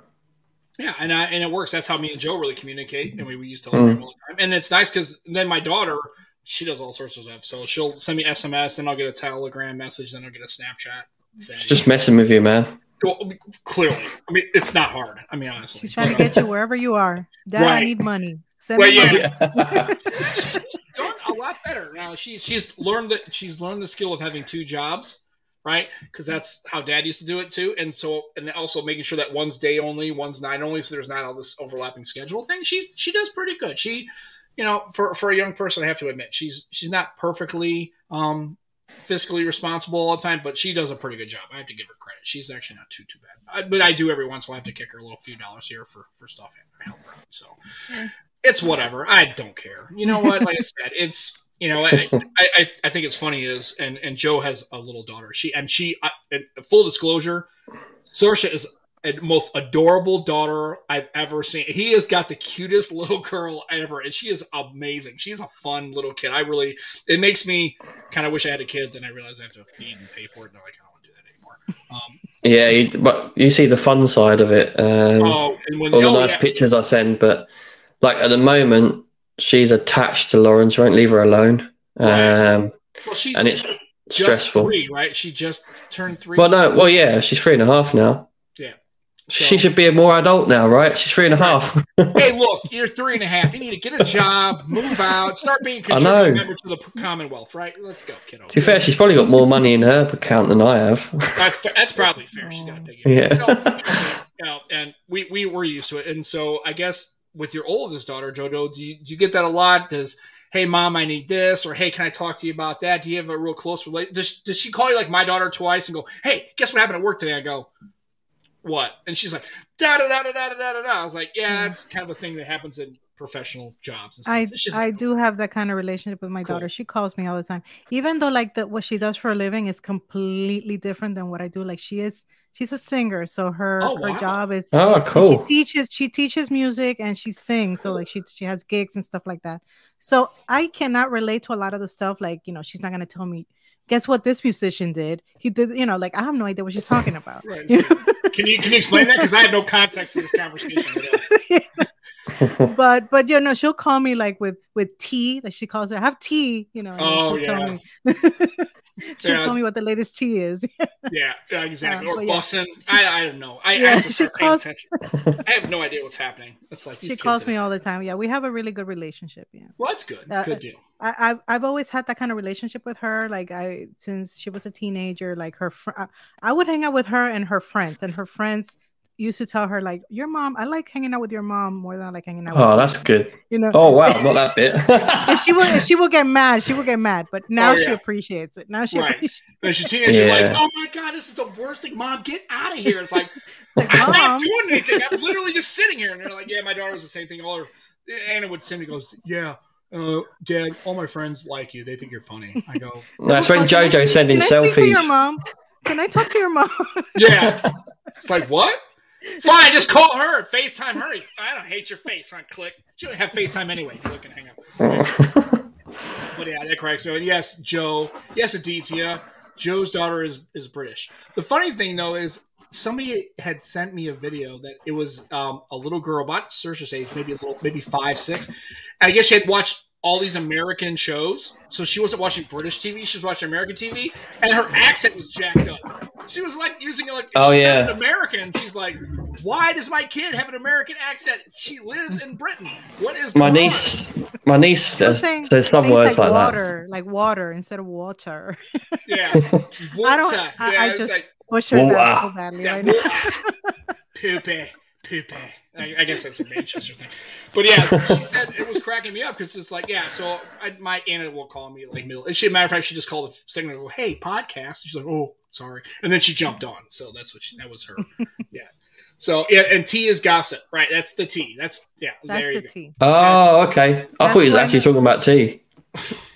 Yeah, and I, and it works. That's how me and Joe really communicate, and we, we use Telegram Mm. all the time. And it's nice because then my daughter, she does all sorts of stuff. So she'll send me SMS, then I'll get a Telegram message, then I'll get a Snapchat. It's just messing with you, man. Well, clearly, I mean, it's not hard. I mean, honestly, She's trying to get you wherever you are. Dad, I need money. Send Well, me yeah. money. [laughs] she's done a lot better now. She's she's learned that she's learned the skill of having two jobs, right? Because that's how Dad used to do it too. And so, and also making sure that one's day only, one's night only, so there's not all this overlapping schedule thing. She's she does pretty good. She, you know, for for a young person, I have to admit, she's she's not perfectly um fiscally responsible all the time, but she does a pretty good job. I have to give her credit. She's actually not too too bad. I, but I do every once in a while have to kick her a little few dollars here for for stuff I help her out. So it's whatever. I don't care. You know what? Like I said, [laughs] it's you know I I, I, think it's funny is and and Joe has a little daughter. She and she I, and full disclosure, Saoirse is most adorable daughter I've ever seen. He has got the cutest [laughs] little girl ever, and she is amazing. She's a fun little kid. I really it makes me kind of wish I had a kid. Then I realize I have to feed and pay for it. No, I kind of want to do that anymore. Um, Yeah, you, but you see the fun side of it. Um, oh, and when all the nice yeah. pictures I send, but like at the moment, she's attached to Lauren. She won't leave her alone, um, well, she's and it's just stressful. three, right? She just turned three. Well, no, well, yeah, she's three and a half now. So- She should be a more adult now, right? She's three and a half. [laughs] hey, look, you're three and a half. You need to get a job, move out, start being a I contributing know. member to the Commonwealth, right? Let's go, kiddo. to be fair, she's probably got more money in her account than I have. [laughs] That's that's probably fair. She's got a big Yeah. So, [laughs] you know, and we we were used to it. And so I guess with your oldest daughter, Jojo, do you do you get that a lot? Does hey mom, I need this, or hey, can I talk to you about that? Do you have a real close relation? Does does she call you like my daughter twice and go, hey, guess what happened at work today? I go, what? And she's like, da da da da da da da da. I was like, yeah, that's kind of a thing that happens in professional jobs. And stuff. I It's just- I do have that kind of relationship with my Cool. daughter. She calls me all the time, even though like the what she does for a living is completely different than what I do. Like she is, she's a singer, so her Oh, her wow. job is Oh, cool. She teaches she teaches music and she sings. So like she she has gigs and stuff like that. So I cannot relate to a lot of the stuff. Like you know, she's not gonna tell me. Guess what this musician did? He did, you know, like I have no idea what she's talking about. Right. You [laughs] know? Can you can you explain that? Because I have no context to this conversation. [laughs] [laughs] but but you know, she'll call me like with with tea, like she calls it. have tea, you know. Oh, she'll tell me. [laughs] she'll Yeah. tell me what the latest tea is. [laughs] Yeah, yeah, exactly. Uh, or yeah. I, I don't know. I, I Yeah, have to she calls- I have no idea what's happening. It's like she calls me all the time. Yeah, we have a really good relationship. Yeah. Well, that's good. Uh, good deal. I, I've I've always had that kind of relationship with her. Like I since she was a teenager, like her fr- I- I would hang out with her and her friends, and her friends used to tell her like, "Your mom, I like hanging out with your mom more than I like hanging out." Oh, with that's good. you. you know. Oh wow, [laughs] not that bit. and she will, she will get mad. She will get mad, but now Oh, she yeah. appreciates it. Now she Right. appreciates And she's teenage, you're like, oh my god, this is the worst thing. Mom, get out of here. It's like, like, I'm not doing anything. I'm literally just sitting here. And they're like, yeah, my daughter was the same thing. All her, Anna would send me, goes, yeah, uh, Dad, all my friends like you. They think you're funny. I go, [laughs] that's when Can I JoJo's sending Can I speak to your selfies. mom? Can I talk to your mom? yeah. It's like, what? Fine, just call her. FaceTime her. I don't hate your face. Huh? Click. She don't have FaceTime anyway. Click and hang up. But yeah, that cracks me. Yes, Joe. Yes, Aditya. Joe's daughter is is British. The funny thing though is somebody had sent me a video that it was um, a little girl, about Saoirse's age, maybe a little, maybe five, six. And I guess she had watched all these American shows, so she wasn't watching British TV. She was watching American TV, and her accent was jacked up. She was like using it like Oh, she yeah. sounded American. She's like, "Why does my kid have an American accent? She lives in Britain. What is my going on?" niece, my niece says, saying says some words like, water, like water instead of water. Yeah, [laughs] I don't- I- yeah, I just- like Butcher Wow. that so badly yeah, right now. [laughs] poopy, poopy. I, I guess that's a Manchester thing, but yeah, she said it was cracking me up because it's like, yeah. So I, my Anna will call me like middle. And she, matter of fact, she just called the signal. and Go, hey, podcast. She's like, oh, sorry, and then she jumped on. So that's what she, that was her. [laughs] yeah. So yeah, and T is gossip, right? That's the T. That's yeah. there That's you the go. tea. Oh, okay. I That's thought he was actually talking about tea,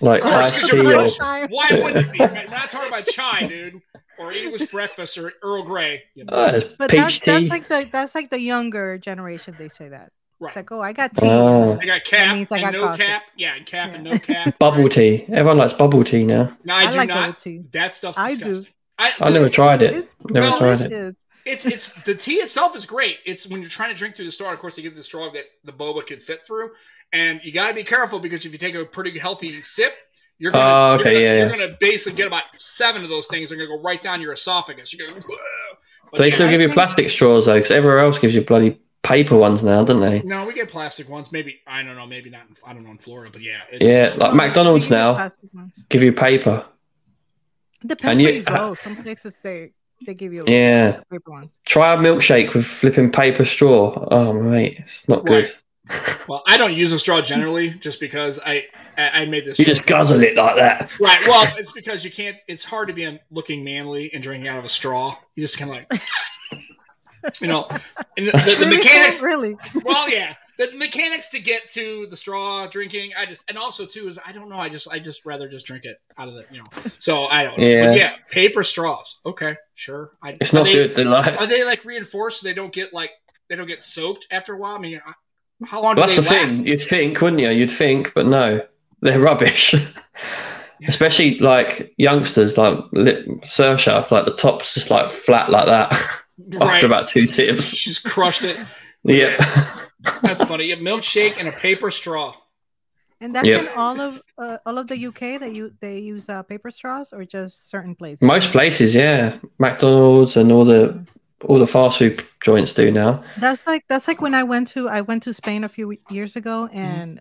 like Of course, tea. Or... Why wouldn't it be? man? We're not talking about chai, dude, or English breakfast or Earl Grey. You uh, know, there's But that's that's like the that's like the younger generation. They say that. right. It's like, oh, I got uh, tea. Oh, I got cap means I and got no gossip. cap. Yeah, and cap and no cap. [laughs] bubble tea. Everyone likes bubble tea now. No, I, I do like not. tea. That stuff's I do. I, I never tried it. It's Never Well, tried it. It's it's the tea itself is great. It's when you're trying to drink through the straw. Of course, they give the straw that the boba can fit through, and you got to be careful because if you take a pretty healthy sip, you're gonna, Oh, you're gonna, yeah, you're gonna basically get about seven of those things. They're gonna go right down your esophagus. You're gonna. But They still give you plastic straws though, because everywhere else gives you bloody paper ones now, don't they? No, we get plastic ones. Maybe I don't know. Maybe not. In, I don't know in Florida, but yeah. It's, Yeah, like McDonald's you now give you paper. Depends And where you- you go. Some places they they give you Yeah, paper ones. try a milkshake with flipping paper straw. Oh mate, it's not good. [laughs] Well, I don't use a straw generally, just because I I, I made this. You joke. just guzzle it like that. Right. Well, [laughs] it's because you can't. It's hard to be looking manly and drinking out of a straw. You just kind of like, you know, and the, the, the Really? mechanics. really. Well, yeah, the mechanics to get to the straw drinking. I just and also too is I don't know. I just I just rather just drink it out of the you know. So I don't. know. Yeah. But yeah, paper straws. Okay, sure. I, It's not they, good. They're like, Are they like reinforced so they don't get like they don't get soaked after a while? I mean, I- how long Well, do that's they the last? thing. You'd think, wouldn't you? You'd think, but no, [laughs] they're rubbish. [laughs] Especially like youngsters, like Lip Sersha, like the top's just like flat like that [laughs] Right. after about two sips. She's crushed it. Yeah. That's funny. A milkshake and a paper straw. And that's Yep. in all of uh, all of the UK that you they use uh, paper straws or just certain places. Most places, yeah, McDonald's and all the all the fast food joints do now. That's like that's like when I went to I went to Spain a few years ago, Mm-hmm.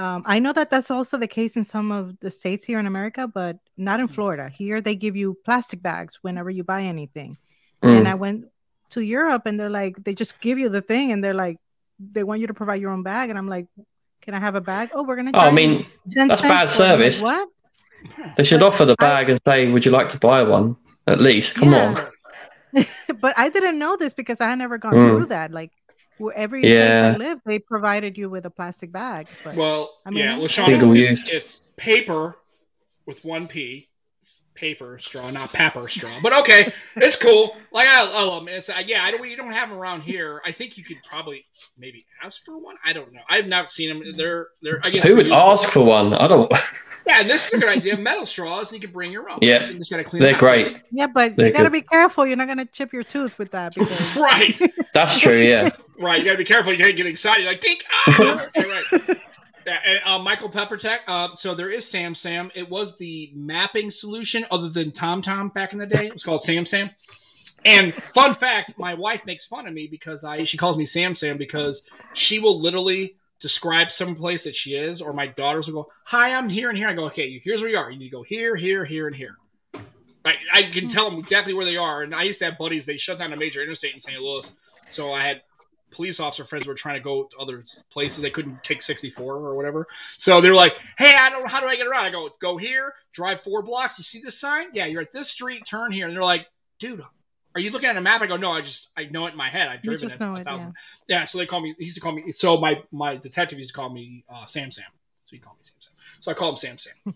Um, I know that that's also the case in some of the states here in America, but not in Mm. Florida. Here they give you plastic bags whenever you buy anything. Mm. And I went to Europe, and they're like they just give you the thing, and they're like they want you to provide your own bag, and I'm like, can I have a bag? Oh, we're gonna. Oh, I mean, that's bad like, service. what? they should but offer the I- bag and say, "Would you like to buy one?" At least, come Yeah. on. [laughs] but I didn't know this because I had never gone Mm. through that. Like every Yeah. place I lived, they provided you with a plastic bag. But Well, I mean, yeah, it's Lashawn, it's, it's, it's paper with one P. It's paper straw, not pepper straw. But okay, it's cool. Like I, I love 'em. It's uh, yeah. I don't. You don't have them around here. I think you could probably maybe ask for one. I don't know. I've not seen them. They're they're. I guess Who would reusable. ask for one? I don't. [laughs] Yeah, this is a good idea. Metal straws, and you can bring your own. Yeah. you just gotta clean. They're them out. great. yeah, but They're you gotta good. be careful. You're not gonna chip your tooth with that because [laughs] right, That's true. Yeah. [laughs] right. You gotta be careful. You can't get excited. Like dink. Ah! Yeah, right. And, uh, Michael Peppertech. Uh, so there is Sam Sam. It was the mapping solution other than TomTom back in the day. It was called Sam Sam. And fun fact, my wife makes fun of me because I she calls me Sam Sam because she will literally describe some place that she is, or my daughters will go, "Hi, I'm here and here." I go, "Okay, here's where you are. You need to go here, here, here, and here." I, I can tell them exactly where they are. And I used to have buddies. They shut down a major interstate in St. Louis, so I had police officer friends were trying to go to other places. They couldn't take 64 or whatever. So they're like, "Hey, I don't. How do I get around?" I go, "Go here, drive four blocks. You see this sign? Yeah, you're at this street. Turn here." And they're like, "Dude." Are you looking at a map? I go, no, I just I know it in my head. I've driven just it know a it, thousand. Yeah. so they call me. He used to call me. So my my detective used to call me uh, Sam Sam. So he called me Sam Sam. So I call him Sam Sam.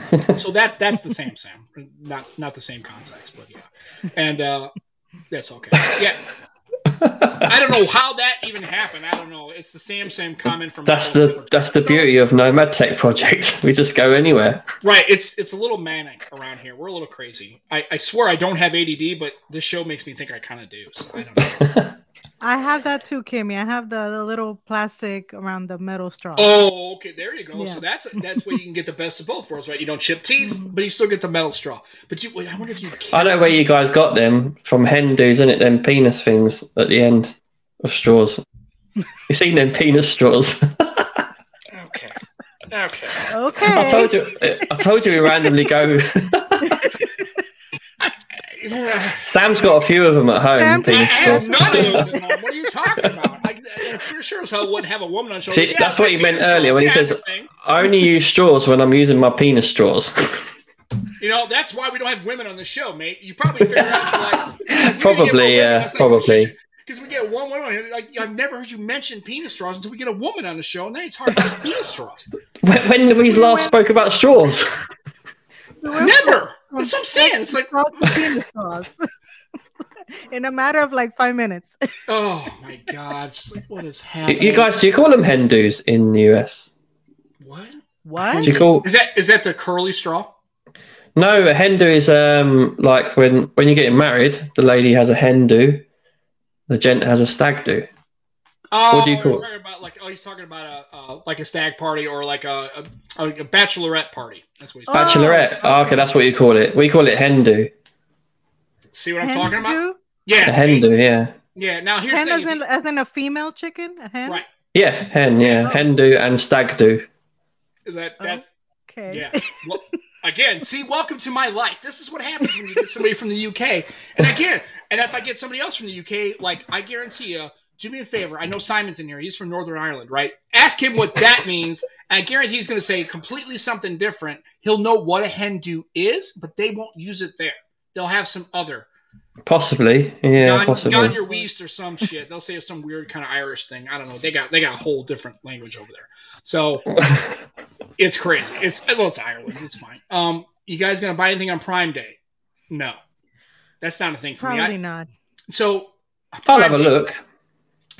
[laughs] so that's that's the Sam Sam, not not the same context, but yeah, and uh, that's okay. Yeah, I don't know how that even happened. I don't know. It's the Sam Sam comment from That's the that's the beauty of Nomad Tech Project. [laughs] We just go anywhere. right. It's it's a little manic around here. We're a little crazy. I, I swear I don't have ADD, but this show makes me think I kind of do. So I don't know. [laughs] I have that too, Kimmy. I have the, the little plastic around the metal straw. Oh, okay. There you go. Yeah. So that's that's where you can get the best of both worlds, right? You don't chip teeth, Mhm. but you still get the metal straw. But you, wait, I wonder if you. I know where you guys got them from hen dos, isn't it? Them penis things at the end of straws. [laughs] You seen them penis straws? [laughs] Okay. Okay. Okay. I told you. I told you we randomly go. [laughs] [sighs] Sam's got a few of them at home. Sam, I have none of those at home. What are you talking about? I, I sure, sure as hell wouldn't have a woman on show. See, Yeah, that's what he meant earlier when he says- I only use straws when I'm using my penis straws. You know, that's why we don't have women on the show, mate. You probably figured out it's like [laughs] we need to get Probably, yeah, That's like, probably. Because we get one woman on here, like I've never heard you mention penis straws until we get a woman on the show, and then it's hard to get penis straws. when, when did we last spoke about straws? Never. That's what I'm saying. It's like, Straws to penis straws. In a matter of like five minutes. [laughs] oh my god, just like what is happening? you guys, do you call them hen dos in the US? what What? Do you call is that? Is that the curly straw? no? A hen do is um like when when you're getting married, the lady has a hen do, the gent has a stag do. Oh, What do you call talking about like oh, he's talking about a uh, like a stag party or like a, a, a bachelorette party. That's what he's. Oh. Talking. Bachelorette. Oh, okay, that's what you call it. We call it hen do. See what I'm talking about? Yeah, A hen do, yeah, yeah. Now here's Hen the as thing. in, as in a female chicken? A hen? right. yeah, hen, yeah, Oh. hen do and stag do. That that's Okay. Yeah. Well, again, see, welcome to my life. This is what happens when you get somebody from the UK. And again, and if I get somebody else from the UK, like I guarantee you, do me a favor. I know Simon's in here. He's from Northern Ireland, right? Ask him what that [laughs] means. And I guarantee he's going to say completely something different. He'll know what a hen do is, but they won't use it there. They'll have some other Possibly, yeah, Gan, possibly. Gan your Weast or some shit. They'll say some weird kind of Irish thing. I don't know. They got they got a whole different language over there. So [laughs] it's crazy. It's well, it's Ireland. It's fine. Um, you guys gonna buy anything on Prime Day? No, that's not a thing for Probably me. I, not. so I'll Prime have a Day- look.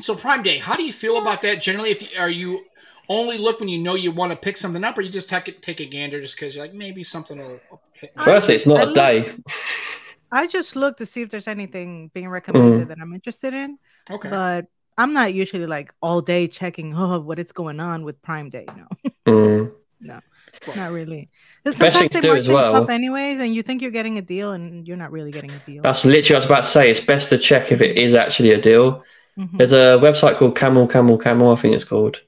So Prime Day, how do you feel about that generally? If you, are you only look when you know you want to pick something up, or you just take it, take a gander just because you're like maybe something will hit. Firstly, it's not I a look- day. [laughs] I just look to see if there's anything being recommended Mm. that I'm interested in, Okay. but I'm not usually like all day checking [laughs] oh what is going on with Prime Day. No, [laughs] Mm. not really. 'Cause Best thing Sometimes to they do mark as things well- up anyways, and you think you're getting a deal, and you're not really getting a deal. That's literally what I was about to say. It's best to check if it is actually a deal. Mhm. There's a website called Camel Camel Camel, I think it's called,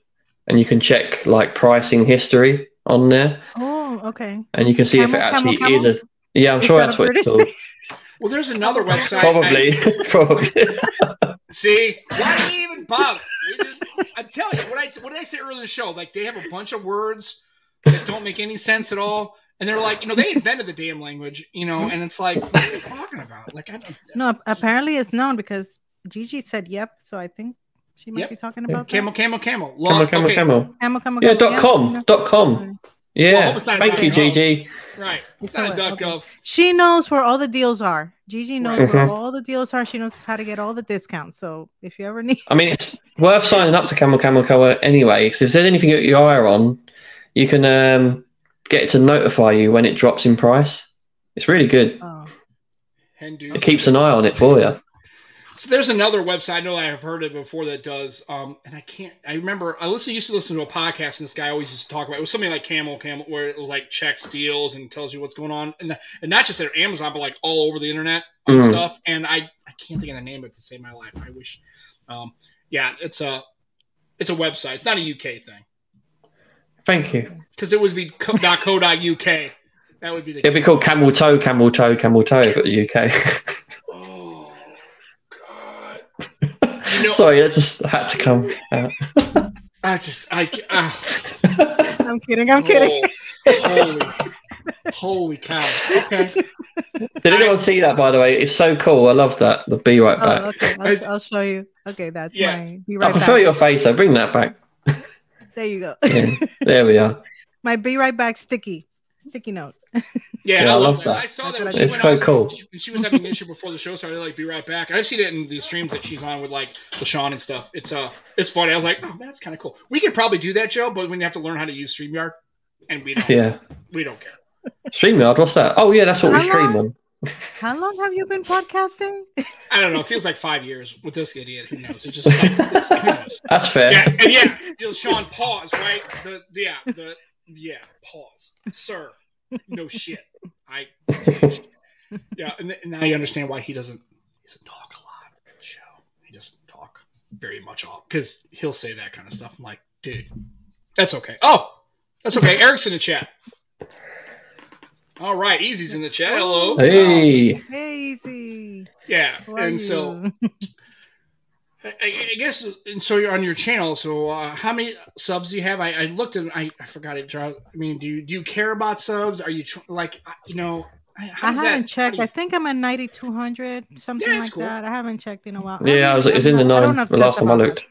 and you can check like pricing history on there, Oh, okay. and you can see if it actually Camel, is a. Yeah, I'm Is sure that that's a what it's British called. [laughs] well, there's another website. I- Probably, [laughs] probably. [laughs] See, why do we even bother? We just, I'm telling you, what I what did I say earlier in the show? Like they have a bunch of words that don't make any sense at all, and they're like, you know, they invented the damn language, you know, and it's like, what are you talking about? Like, I don't. No, apparently it's known because Gigi said yep, so I think she might Yep. be talking about Camel, that. camel, camel. Camel, Long, camel, okay, camel. Camel, camel, Yeah, camel, dot com, dot com. Yeah, hope it's not a thank you, dot. Gigi. Right. It's not a what? duck Okay. gov. She knows where all the deals are. Gigi knows Right. where Mhm. all the deals are. She knows how to get all the discounts. So if you ever need, I mean, it's worth signing up to Camel Camel Camel anyway, because if there's anything you got your eye on, you can um, get it to notify you when it drops in price. It's really good. oh, It keeps an eye on it for you. So there's another website I know I have heard of before that does, um, and I can't. I remember I listen used to listen to a podcast, and this guy always used to talk about it was something like Camel Camel, where it was like checks deals and tells you what's going on, and and not just at Amazon, but like all over the internet and Mm. stuff. And I I can't think of the name of it to save my life. I wish. Um, yeah, it's a it's a website. It's not a UK thing Thank you. because it would be co- .co.uk. That would be the. It'd be called camel toe, camel toe, camel toe for the UK. Oh God! Know, Sorry, that just had to come out. I just I. Uh, [laughs] I'm kidding. I'm kidding. holy, holy cow! Okay. Did anyone see that, by the way? It's so cool. I love that. The be right Oh, back. okay. I'll, I'll show you. Okay, that's Yeah. my be right I right prefer back. your face, though. Bring that back. There you go. Yeah, there we are. [laughs] my be right back sticky sticky note. Yeah, Yeah, I, I love love that. that. I saw that That's when she It's went quite on, cool. When she was having an issue before the show started, like be right back. I've seen it in the streams that she's on with like LaShawn and stuff. It's uh, it's funny. I was like, oh, man, that's kind of cool. We could probably do that, Joe, but we have to learn how to use Streamyard, and we don't. Yeah. We don't care. StreamYard, what's that? Oh, yeah, that's what we How stream long? on. [laughs] How long have you been podcasting? I don't know. It feels like five years with this idiot. Who knows? It just like, it's, who knows? That's fair. Yeah, and yeah, you know, Sean, pause, right? The yeah, the yeah, pause, sir. No [laughs] shit. I yeah, and, th- and now you understand why he doesn't he doesn't talk a lot on the show. He doesn't talk very much all because he'll say that kind of stuff. I'm like, dude, that's okay. Oh, that's okay. Eric's in the chat. All right, Easy's in the chat. Hello. Hey. Hey, easy. Yeah, How are and so you? [laughs] I, I guess, and so you're on your channel. So, uh, how many subs do you have? I, I looked and I, I forgot it. I mean, do you do you care about subs? Are you tr- like, uh, you know, how I haven't that, checked. how I think I'm at 9200, something Yeah, like cool. that. I haven't checked in a while. Yeah, I was- it was in the I'm not- I don't nine, the last time I looked.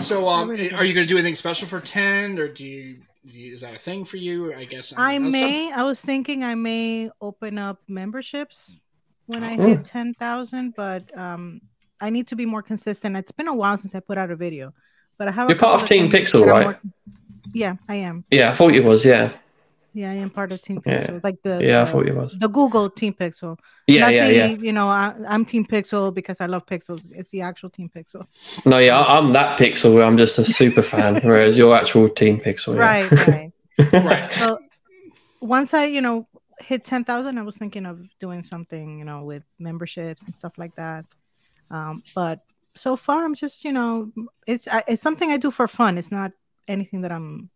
so, um, really are you going to do anything special for ten, or do you. Is that a thing for you? I guess I mean, that's may. I was thinking I may open up memberships when I Oh. hit 10,000, but um, I need to be more consistent. It's been a while since I put out a video, but I have. a You're part couple of Team things Pixel, right? working- Yeah, I am. Yeah, I thought you was. Yeah. Yeah, I am part of Team Yeah. Pixel, like the Yeah, I thought you was. the Google Team Pixel. Yeah, Not yeah, the, yeah. You know, I, I'm Team Pixel because I love pixels. It's the actual Team Pixel. No, yeah, I- I'm that Pixel where I'm just a super fan, [laughs] whereas your actual Team Pixel. Yeah. Right, right. [laughs] right. so once I, you know, hit 10,000, I was thinking of doing something, you know, with memberships and stuff like that. Um, but so far, I'm just, you know, it's it's something I do for fun. It's not anything that I'm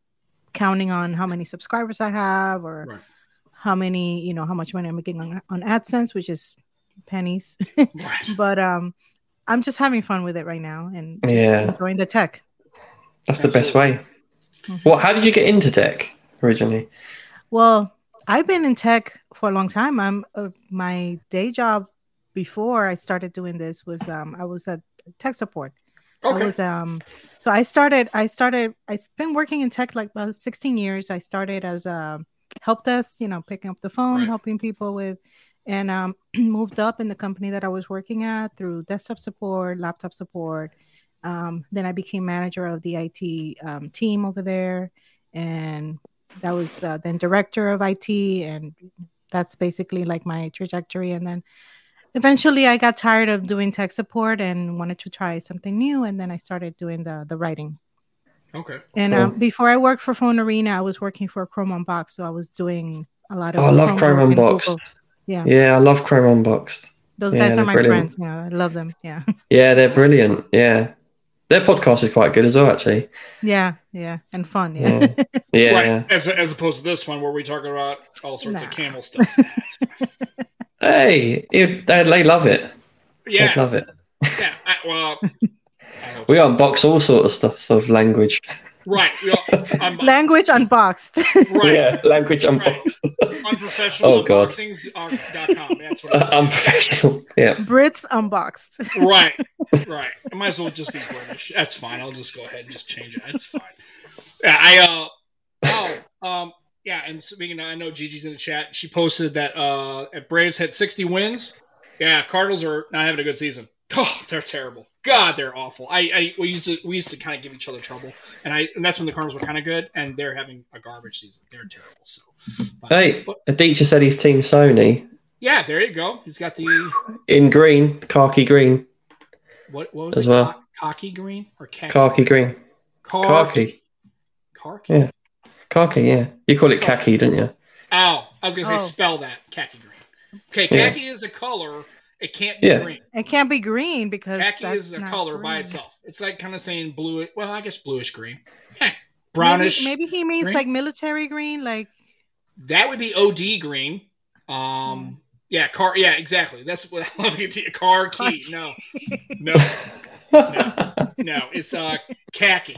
counting on how many subscribers I have or Right. how many, you know, how much money I'm making on, on AdSense, which is pennies. Right. [laughs] but um, I'm just having fun with it right now and just Yeah. enjoying the tech. That's the best way. Mhm. What? How did you get into tech originally? Well, I've been in tech for a long time. I'm uh, my day job before I started doing this was um I was at tech support. Okay. I was um so I started I started I've been working in tech like about 16 years. I started as a help desk, you know, picking up the phone, Right. helping people with and um [clears throat] moved up in the company that I was working at through desktop support, laptop support. Um, then I became manager of the IT um, team over there, and that was uh, then director of IT, and that's basically like my trajectory. And then eventually, I got tired of doing tech support and wanted to try something new, and then I started doing the the writing. Okay. And Cool. um, before I worked for Phone Arena, I was working for Chrome Unboxed, so I was doing a lot of. Oh, I love Chrome work and Unboxed. Google. Yeah. Yeah, I love Chrome Unboxed. Those Yeah, guys they're my brilliant. friends. Yeah, I love them. Yeah, [laughs] Yeah, they're brilliant. Yeah, their podcast is quite good as well, actually. yeah, yeah, and fun. Yeah. Yeah, [laughs] yeah. Right. As, as opposed to this one where we talk about all sorts of camel stuff. [laughs] Hey, it, they, they love it. Yeah, They yeah. love it. Yeah. [laughs] I, well, I We so. unbox all sort of stuff, sort of language. Right. We all, [laughs] I'm, Language unboxed. right. Yeah, language unboxed. [laughs] Unprofessional Oh, God. unboxings uh, dot com. That's what it is. Unprofessional. Yeah. Brits unboxed. Right, right. I might as well just be British. That's fine. I'll just go ahead and just change it. That's fine. Yeah, I uh oh um yeah, and speaking of, I know Gigi's in the chat. She posted that uh at Braves had 60 wins. Yeah, Cardinals are not having a good season. [laughs] Oh, they're terrible. God, they're awful. I, I we used to we used to kind of give each other trouble, and I and that's when the Cardinals were kind of good, and they're having a garbage season. They're terrible. So, but- Hey, but- Aditya said he's Team Sony yeah, there you go. He's got the in green, khaki green, what what was As it? well. Cocky green or khaki? khaki green, Khaki. khaki, Khaki. Yeah. Khaki. Yeah, you call it khaki, don't you? Oh, I was gonna say Oh. spell that khaki green. Okay, Yeah. khaki is a color. It can't be Yeah. green. It can't be green because Khaki that's is a not color by itself. It's like kind of saying blue. Well, I guess bluish green. Heh, brownish. Maybe, maybe he means green? like military green, like that would be OD green. Um, yeah, car. Yeah, exactly. That's what [laughs] I love. to Car key. No, no, [laughs] no, no. It's uh khaki,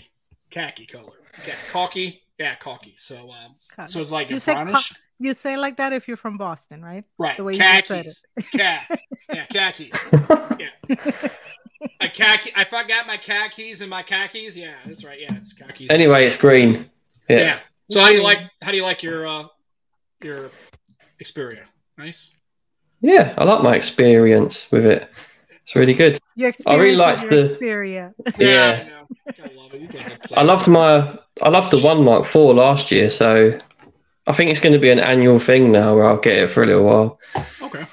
khaki color. Okay, khaki. Yeah, khaki. So, um, so it's like you say brownish. ca- you say like that if you're from Boston, right? right. the way you just said khakis. Cat. Yeah, [laughs] khakis. Yeah. [laughs] A khaki. I forgot my khakis and my khakis. Yeah, that's right. Yeah, it's khakis. anyway, it's green. yeah. Yeah. So how do you like? How do you like your uh your Xperia? Nice. Yeah, I like my experience with it. It's really good. Your I experience. really with liked your the- Xperia. [laughs] Yeah. Yeah. I know. I love it. You got a good I plan. loved my I loved the one Mark Four last year, so I think it's going to be an annual thing now where I'll get it for a little while. Okay.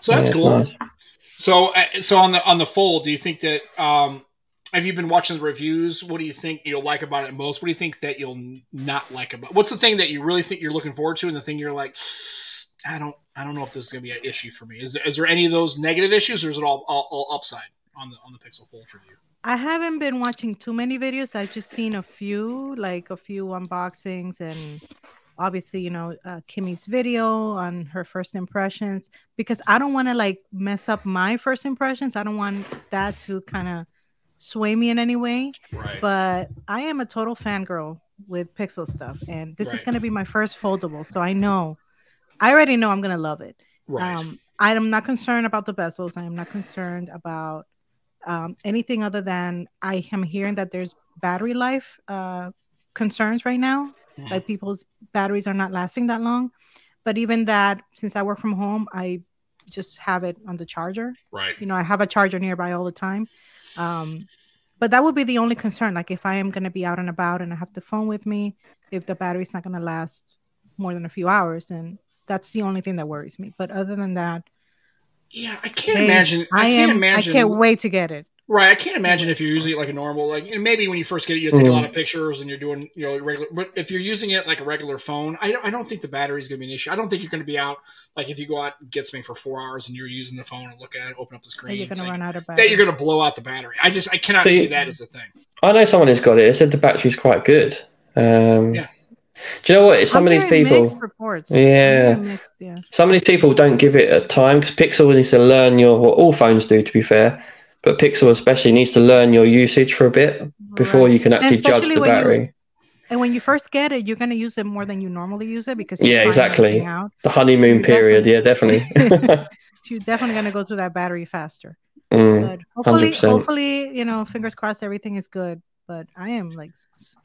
So that's Yeah, cool. nice. So, uh, so on the on the fold, do you think that um, have you been watching the reviews? What do you think you'll like about it most? What do you think that you'll not like about? What's the thing that you really think you're looking forward to, and the thing you're like, I don't, I don't know if this is going to be an issue for me. Is is there any of those negative issues, or is it all all, all upside on the on the Pixel Fold for you? I haven't been watching too many videos. I've just seen a few, like a few unboxings, and obviously, you know, uh, Kimmy's video on her first impressions. Because I don't want to like mess up my first impressions. I don't want that to kind of sway me in any way. Right. But I am a total fangirl with Pixel stuff, and this is going to be my first foldable, so I know, I already know I'm going to love it. right. Um, I am not concerned about the bezels. I am not concerned about um, anything other than I am hearing that there's battery life uh, concerns right now. Mhm. Like people's batteries are not lasting that long. But even that, since I work from home, I just have it on the charger. right. You know, I have a charger nearby all the time. Um, but that would be the only concern. Like if I am going to be out and about and I have the phone with me, if the battery's not going to last more than a few hours, then that's the only thing that worries me. But other than that, Yeah, I can't hey, imagine. I, I, can't am. imagine. I can't wait to get it. Right, I can't imagine if you're using it like a normal, like and maybe when you first get it, you take a Mm. lot of pictures and you're doing, you know, regular. But if you're using it like a regular phone, I don't, I don't think the battery is going to be an issue. I don't think you're going to be out like if you go out and get something for four hours and you're using the phone and looking at it, open up the That screen, you're going to run out of that you're going to blow out the battery. I just, I cannot See- see that as a thing. I know someone who's got it. They said the battery's quite good. Um, Yeah. Do you know what? Some I'm of these people, reports. Yeah. Mixed, yeah. some of these people don't give it a time because Pixel needs to learn your. What all phones do, to be fair, but Pixel especially needs to learn your usage for a bit before Right. you can actually judge the when you- battery. And when you first get it, you're going to use it more than you normally use it because Yeah, exactly. The honeymoon you're period, yeah, definitely. [laughs] You're [laughs] definitely going to go through that battery faster. Mm. But hopefully, 100%. hopefully, you know, fingers crossed, everything is good. But I am like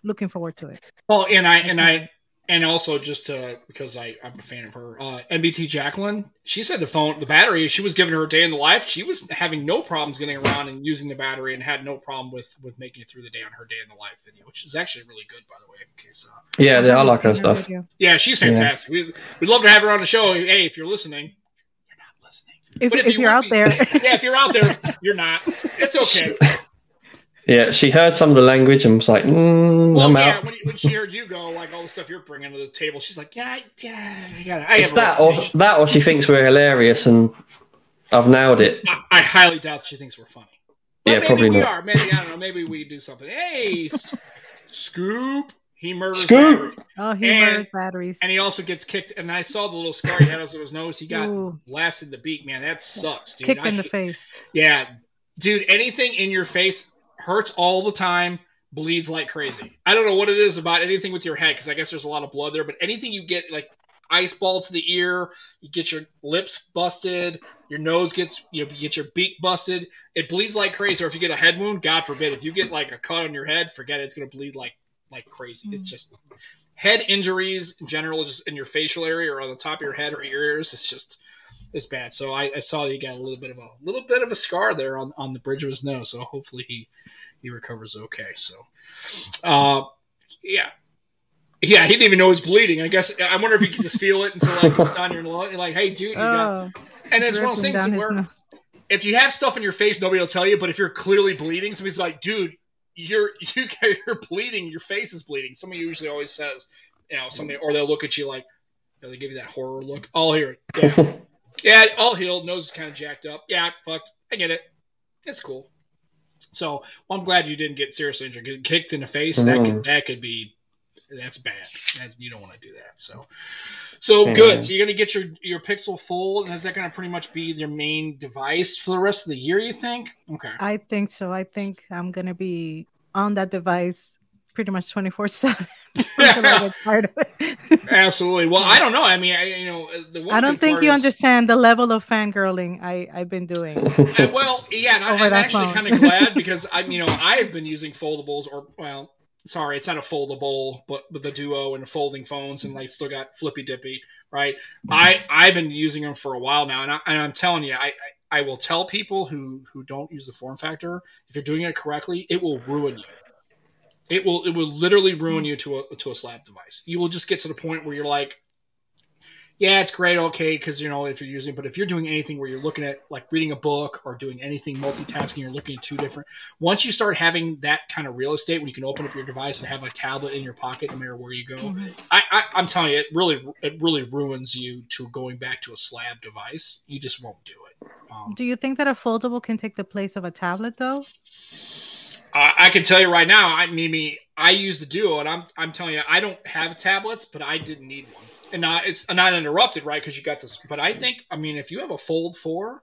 looking forward to it. Well, and I, and I, and also just to, because I, I'm a fan of her, uh, MBT Jacqueline, she said the phone, the battery, she was giving her a day in the life. She was having no problems getting around and using the battery and had no problem with, with making it through the day on her day in the life video, which is actually really good, by the way, in case, uh, Yeah, they, I haven't like her stuff. video. Yeah, she's Yeah. fantastic. We, we'd love to have her on the show. Hey, if you're listening, you're not listening. If, But if, you you're would out be- there, [laughs] Yeah, if you're out there, you're not. It's okay. [laughs] Yeah, she heard some of the language and was like, mm, Well, "I'm yeah, out." when, when she heard you go, like all the stuff you're bringing to the table, she's like, yeah, I- yeah, I got it. I It's that, or that, or she thinks we're hilarious, and I've nailed it. I, I highly doubt she thinks we're funny. But Yeah, maybe probably we not. are. Maybe I don't know. Maybe we do something. Hey, Scoop. He murders Scoop! Barry. oh, he And- murders batteries. and he also gets kicked. And I saw the little scar he had on his nose. He got Ooh, blasted in the beak. Man, that sucks, dude. kicked I in the face. Yeah, dude, anything in your face hurts all the time, bleeds like crazy. I don't know what it is about anything with your head because I guess there's a lot of blood there, but anything you get like ice ball to the ear, you get your lips busted, your nose gets you, know, you get your beak busted, it bleeds like crazy. Or if you get a head wound, God forbid, if you get like a cut on your head, forget it, it's gonna bleed like like crazy. It's Mm. just head injuries in general, just in your facial area or on the top of your head or your ears, it's just it's bad. So I, I saw that he got a little bit of a little bit of a scar there on, on the bridge of his nose. So hopefully he he recovers okay. So uh yeah. Yeah, he didn't even know he was bleeding. I guess I wonder if you could just feel it until like it's on your lung. Like, hey, dude, you got. Oh, And it's one of those dripping things where nose. if you have stuff in your face, nobody will tell you. But if you're clearly bleeding, somebody's like, dude, you're [laughs] you you're bleeding. Your face is bleeding. Somebody usually always says, you know, somebody or they'll look at you like, you know, they give you that horror look. I'll hear it. Yeah, [laughs] yeah, all healed. Nose is kind of jacked up. Yeah, fucked. I get it. It's cool. So well, I'm glad you didn't get seriously injured. Getting kicked in the face that Mm. could that could be that's bad. That, you don't want to do that. So, so Yeah. good. So you're gonna get your your Pixel Fold, and is that gonna pretty much be your main device for the rest of the year? You think? Okay. I think so. I think I'm gonna be on that device pretty much 24 seven [laughs] [laughs] until I get tired of it. Absolutely. Well, I don't know. I mean, I, you know, uh, the one I don't think you is- understand the level of fangirling I I've been doing. [laughs] Uh, well, yeah, and I, Over I'm actually kind of glad because I'm, you know, I've been using foldables, or well, sorry, it's not a foldable, but but the Duo and the folding phones, and like still got Flippy Dippy, right? I I've been using them for a while now, and I, and I'm telling you, I. I I will tell people who who don't use the form factor if you're doing it correctly, it will ruin you. It will it will literally ruin you to a to a slab device. You will just get to the point where you're like, yeah, it's great, okay, because you know if you're using, but if you're doing anything where you're looking at like reading a book or doing anything multitasking, you're looking at two different. Once you start having that kind of real estate, when you can open up your device and have a tablet in your pocket no matter where you go, Mhm. I, I I'm telling you, it really it really ruins you to going back to a slab device. You just won't do it. Um, Do you think that a foldable can take the place of a tablet though? I, I can tell you right now, I Mimi, I use the Duo, and I'm I'm telling you, I don't have tablets, but I didn't need one, and not it's not interrupted, right? Because you got this. But I think, I mean, if you have a Fold Four,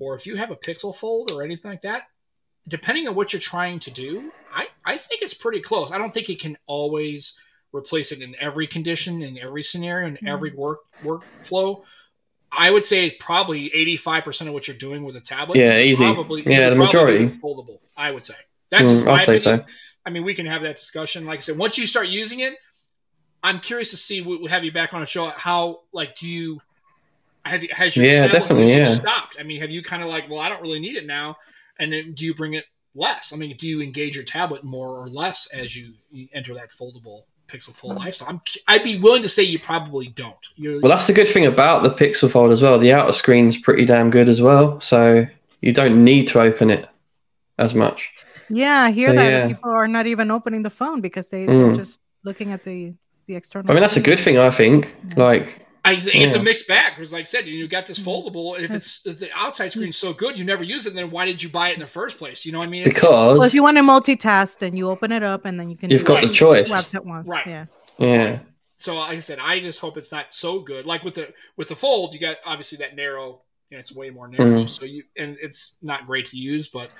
or if you have a Pixel Fold or anything like that, depending on what you're trying to do, I I think it's pretty close. I don't think it can always replace it in every condition, in every scenario, in every mm-hmm. work workflow. I would say probably 85% of what you're doing with a tablet. Yeah, easy. Probably, Yeah, the probably majority. foldable. I would say that's Mm, just my I'd opinion. so. I mean, we can have that discussion. Like I said, once you start using it, I'm curious to see. We'll have you back on a show. How like do you have you has your Yeah, definitely, yeah. stopped? I mean, have you kind of like, well, I don't really need it now, and then do you bring it less? I mean, do you engage your tablet more or less as you, you enter that foldable Pixel Fold lifestyle? I'm, I'd be willing to say you probably don't. You're, Well, that's the good thing about the Pixel Fold as well. The outer screen's pretty damn good as well, so you don't need to open it as much. Yeah, I hear So, that yeah. people are not even opening the phone because they, Mm. they're just looking at the the external. I mean, that's a good thing, I think. Like, I think it's a mixed bag because, like I said, you got this Mhm. foldable. And if it's if the outside screen's so good, you never use it. Then why did you buy it in the first place? You know, what I mean, It's- Well, because if you want to multitask, then you open it up and then you can. You've do got the choice. at once. Right. Yeah. yeah, so like I said, I just hope it's not so good. Like with the with the fold, you got obviously that narrow. You know, it's way more narrow, Mhm. so you and it's not great to use. But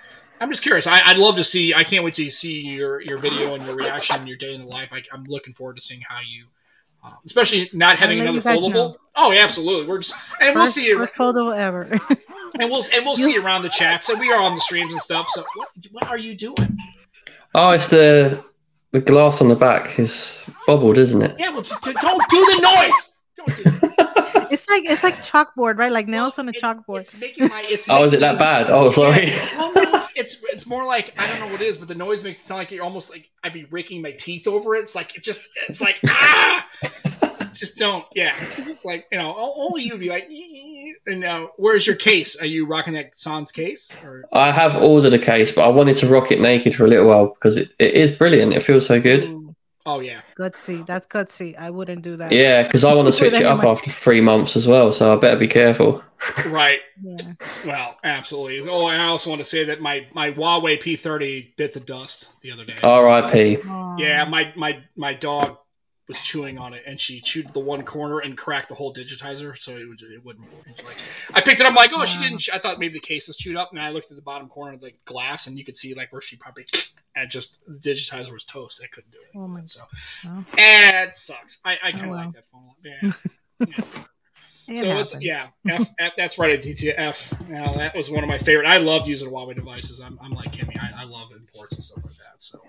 I'm just curious. I, I'd love to see. I can't wait to see your your video and your reaction, and your day in the life. I, I'm looking forward to seeing how you. Uh, especially not having another foldable. know. Oh, yeah, absolutely. We're just and we'll First, see. first foldable ever. [laughs] and we'll and we'll see around the chat. So we are on the streams and stuff. So what what are you doing? Oh, it's the the glass on the back is bubbled, isn't it? Yeah, well, t- t- don't do the noise. Don't do that. [laughs] [laughs] it's like it's like chalkboard, right? Like nails on a It's- chalkboard. It's making my. It's Oh, is it that bad? Oh, sorry. Yes. Well, no, it's, it's it's more like I don't know what it is, but the noise makes it sound like you're almost like I'd be raking my teeth over it. It's like it just it's like [laughs] ah, just don't. Yeah, it's, it's like you know only you'd be like. And now, where's your case? Are you rocking that Sans case? Or I have ordered a case, but I wanted to rock it naked for a little while because it, it is brilliant. It feels so good. Oh yeah, Gutsy. That's gutsy. I wouldn't do that. Yeah, because I want to switch it up might- after three months as well, so I better be careful. [laughs] right. Yeah. Well, absolutely. Oh, and I also want to say that my my Huawei P30 bit the dust the other day. R.I.P. Yeah, my my my dog was chewing on it, and she chewed the one corner and cracked the whole digitizer, so it would it wouldn't. It's like I picked it up, I'm like, oh, she didn't. I thought maybe the case was chewed up, and I looked at the bottom corner of the glass, and you could see like where she probably [sniffs] and just the digitizer was toast. I couldn't do it. Oh my. So and it sucks. I, I kind of Oh, like that phone. Yeah. [laughs] yeah. it So it's yeah, F, [laughs] F, that's right. It's DTF. Now that was one of my favorite. I loved using Huawei devices. I'm, I'm like Kimmy. I, I love imports and stuff like that. So,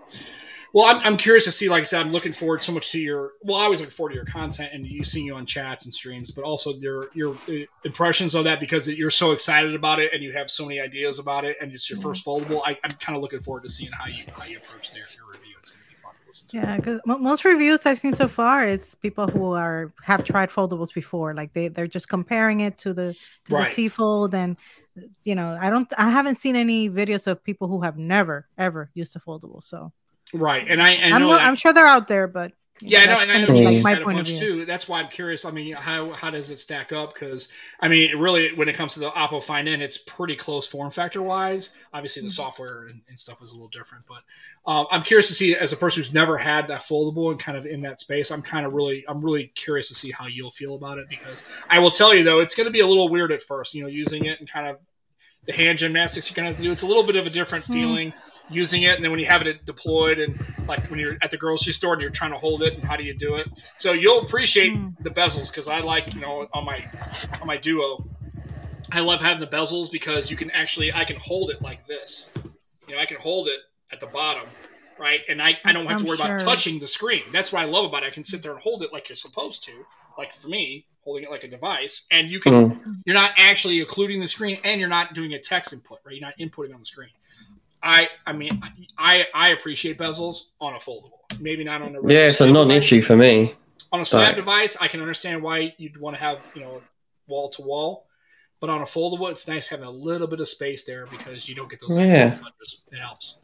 well, I'm, I'm curious to see. Like I said, I'm looking forward so much to your. Well, I always look forward to your content and you seeing you on chats and streams, but also your your uh, impressions of that because you're so excited about it and you have so many ideas about it and it's your first foldable. I, I'm kind of looking forward to seeing how you how you approach their, your review. It's going to be fun to listen to. Yeah, because most reviews I've seen so far, is people who are have tried foldables before. Like they they're just comparing it to the to Right. the Z fold, and you know, I don't, I haven't seen any videos of people who have never ever used a foldable. So Right, and I, I I'm know not, that- I'm sure they're out there, but Yeah, I know, that's and I know James my had a bunch too. That's why I'm curious. I mean, how how does it stack up? Because I mean, really, when it comes to the Oppo Find N, it's pretty close form factor wise. Obviously, the Mhm. software and, and stuff is a little different, but um, I'm curious to see as a person who's never had that foldable and kind of in that space. I'm kind of really, I'm really curious to see how you'll feel about it because I will tell you though, it's going to be a little weird at first. You know, using it and kind of the hand gymnastics you're going to have to do. It's a little bit of a different Hmm. feeling using it, and then when you have it deployed and like when you're at the grocery store and you're trying to hold it and how do you do it so you'll appreciate Hmm. the bezels because i like you know on my on my duo i love having the bezels because you can actually i can hold it like this you know i can hold it at the bottom right and i, I don't have to I'm worry about touching the screen that's what i love about it i can sit there and hold it like you're supposed to like for me holding it like a device and you can Mm. you're not actually occluding the screen and you're not doing a text input right you're not inputting on the screen i i mean i i appreciate bezels on a foldable maybe not on a regular Yeah, it's a non-issue for me. on a slab Right. device i can understand why you'd want to have you know wall to wall but on a foldable it's nice having a little bit of space there because you don't get those Yeah. accidental touches it helps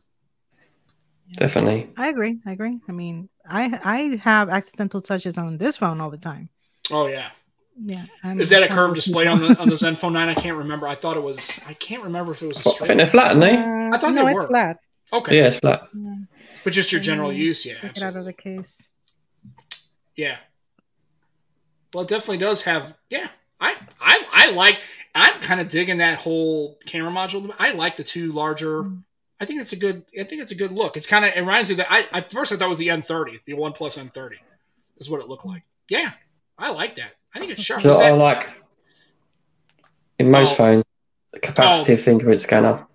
Definitely. I agree. I agree. I mean, I I have accidental touches on this phone all the time. oh yeah Yeah. I'm is that a one of curved display on the on the zenfone 9 i can't remember i thought it was i can't remember if it was a I think straight they're flat, aren't they? Uh, I thought no, they it's were. flat. okay Yeah, it's flat. Yeah. but just your general Mm, use yeah Take it out of the case. Yeah. Well, it definitely does have. Yeah, I I I like. I'm kind of digging that whole camera module. I like the two larger. Mm. I think it's a good. I think it's a good look. It's kind of. It reminds me that I at first I thought it was the N30, the One Plus N30, is what it looked like. Yeah, I like that. I think it's sharp. So I that- like in most Oh. phones the capacitive fingerprint scanner.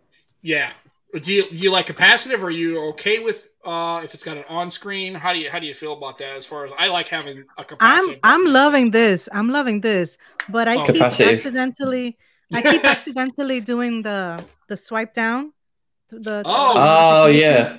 yeah. Do you do you like capacitive? Or are you okay with uh if it's got an on screen? How do you how do you feel about that? As far as I like having a capacitive. I'm I'm loving this. I'm loving this. But I Oh. keep Capacitive. accidentally I keep [laughs] accidentally doing the the swipe down. The Oh. the Oh notifications. yeah,